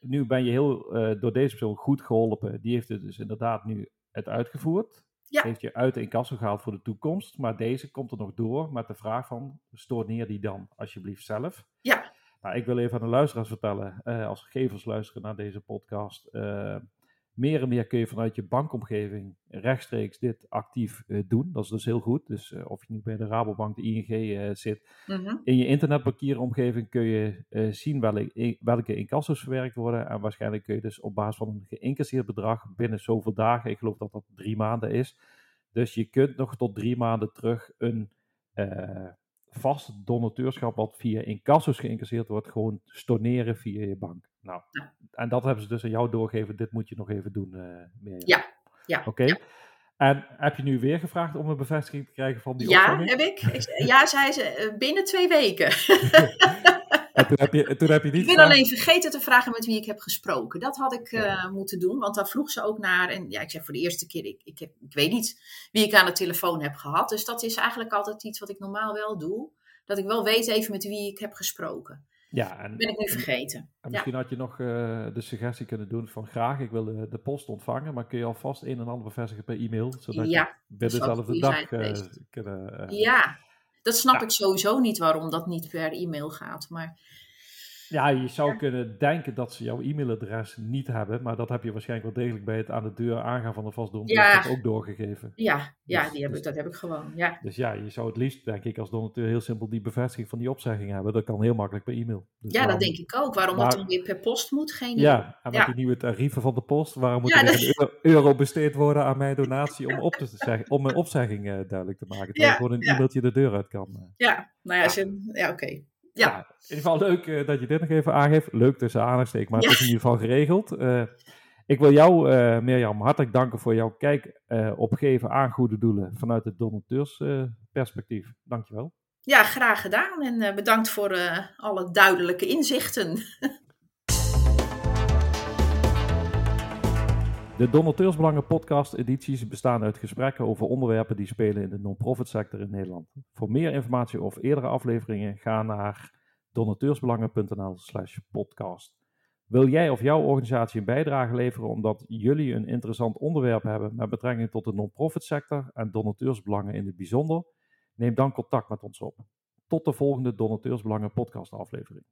Nu ben je heel, eh, door deze persoon goed geholpen. Die heeft het dus inderdaad nu het uitgevoerd. Ja. Heeft je uit de incasso gehaald voor de toekomst. Maar deze komt er nog door met de vraag van, storneer die dan alsjeblieft zelf. Ja. Nou, ik wil even aan de luisteraars vertellen, als gegevens luisteren naar deze podcast. Meer en meer kun je vanuit je bankomgeving rechtstreeks dit actief eh, doen. Dat is dus heel goed. Dus eh, of je nu bij de Rabobank, de ING eh, zit, Mhm. in je internetbankieromgeving kun je zien welke, welke incasso's verwerkt worden. En waarschijnlijk kun je dus op basis van een geïncasseerd bedrag binnen zoveel dagen, ik geloof dat dat drie maanden is. Dus je kunt nog tot drie maanden terug een vast donateurschap wat via incasso's geïncasseerd wordt, gewoon storneren via je bank. Nou, Ja. en dat hebben ze dus aan jou doorgegeven. Dit moet je nog even doen, eh Mirjam. Ja, ja. Oké. ja. En heb je nu weer gevraagd om een bevestiging te krijgen van die Ja, opvanging? heb ik. Ja, zei ze, eh, binnen twee weken. En toen heb je, toen heb je niet Ik ben alleen vergeten te vragen met wie ik heb gesproken. Dat had ik eh, moeten doen, want daar vroeg ze ook naar. En ja, ik zeg voor de eerste keer, ik, ik, heb, ik weet niet wie ik aan de telefoon heb gehad. Dus dat is eigenlijk altijd iets wat ik normaal wel doe. Dat ik wel weet even met wie ik heb gesproken. Ja, en, Ben ik nu vergeten. en Ja. misschien had je nog eh, de suggestie kunnen doen van graag, ik wil de, de post ontvangen, maar kun je alvast een en ander bevestigen per e-mail, zodat Ja, je binnen dezelfde dag geweest. kunnen... eh, Ja, dat snap Ja. ik sowieso niet waarom dat niet per e-mail gaat. Maar Ja, je zou kunnen denken dat ze jouw e-mailadres niet hebben, maar dat heb je waarschijnlijk wel degelijk bij het aan de deur aangaan van de vastdonateur Ja. ook doorgegeven. ja, ja Dus- die heb dus- ik, dat heb ik gewoon. Ja, Dus ja, je zou het liefst, denk ik, als donateur heel simpel die bevestiging van die opzegging hebben. Dat kan heel makkelijk per e-mail. Dus ja dat denk ik ook. Waarom dat dan weer per post moet, geen. Ja, en met Ja. die nieuwe tarieven van de post, waarom moet er weer een euro, euro besteed worden aan mijn donatie om, op te zeggen, om mijn opzegging eh, duidelijk te maken? Terwijl Ja, gewoon een e-mailtje de deur uit kan. eh. Ja, nou ja, ja oké. Ja. Nou, in ieder geval leuk eh, dat je dit nog even aangeeft. Leuk tussen aanhalingstekens, maar Ja. het is in ieder geval geregeld. Eh, ik wil jou, eh Mirjam, hartelijk danken voor jouw kijk op geven aan goede doelen vanuit het donateursperspectief. Dankjewel. ja, graag gedaan. En bedankt voor alle duidelijke inzichten. De Donateursbelangen podcast edities bestaan uit gesprekken over onderwerpen die spelen in de non-profit sector in Nederland. Voor meer informatie of eerdere afleveringen ga naar donateursbelangen.nl slash podcast. Wil jij of jouw organisatie een bijdrage leveren omdat jullie een interessant onderwerp hebben met betrekking tot de non-profit sector en donateursbelangen in het bijzonder? Neem dan contact met ons op. Tot de volgende Donateursbelangen podcast aflevering.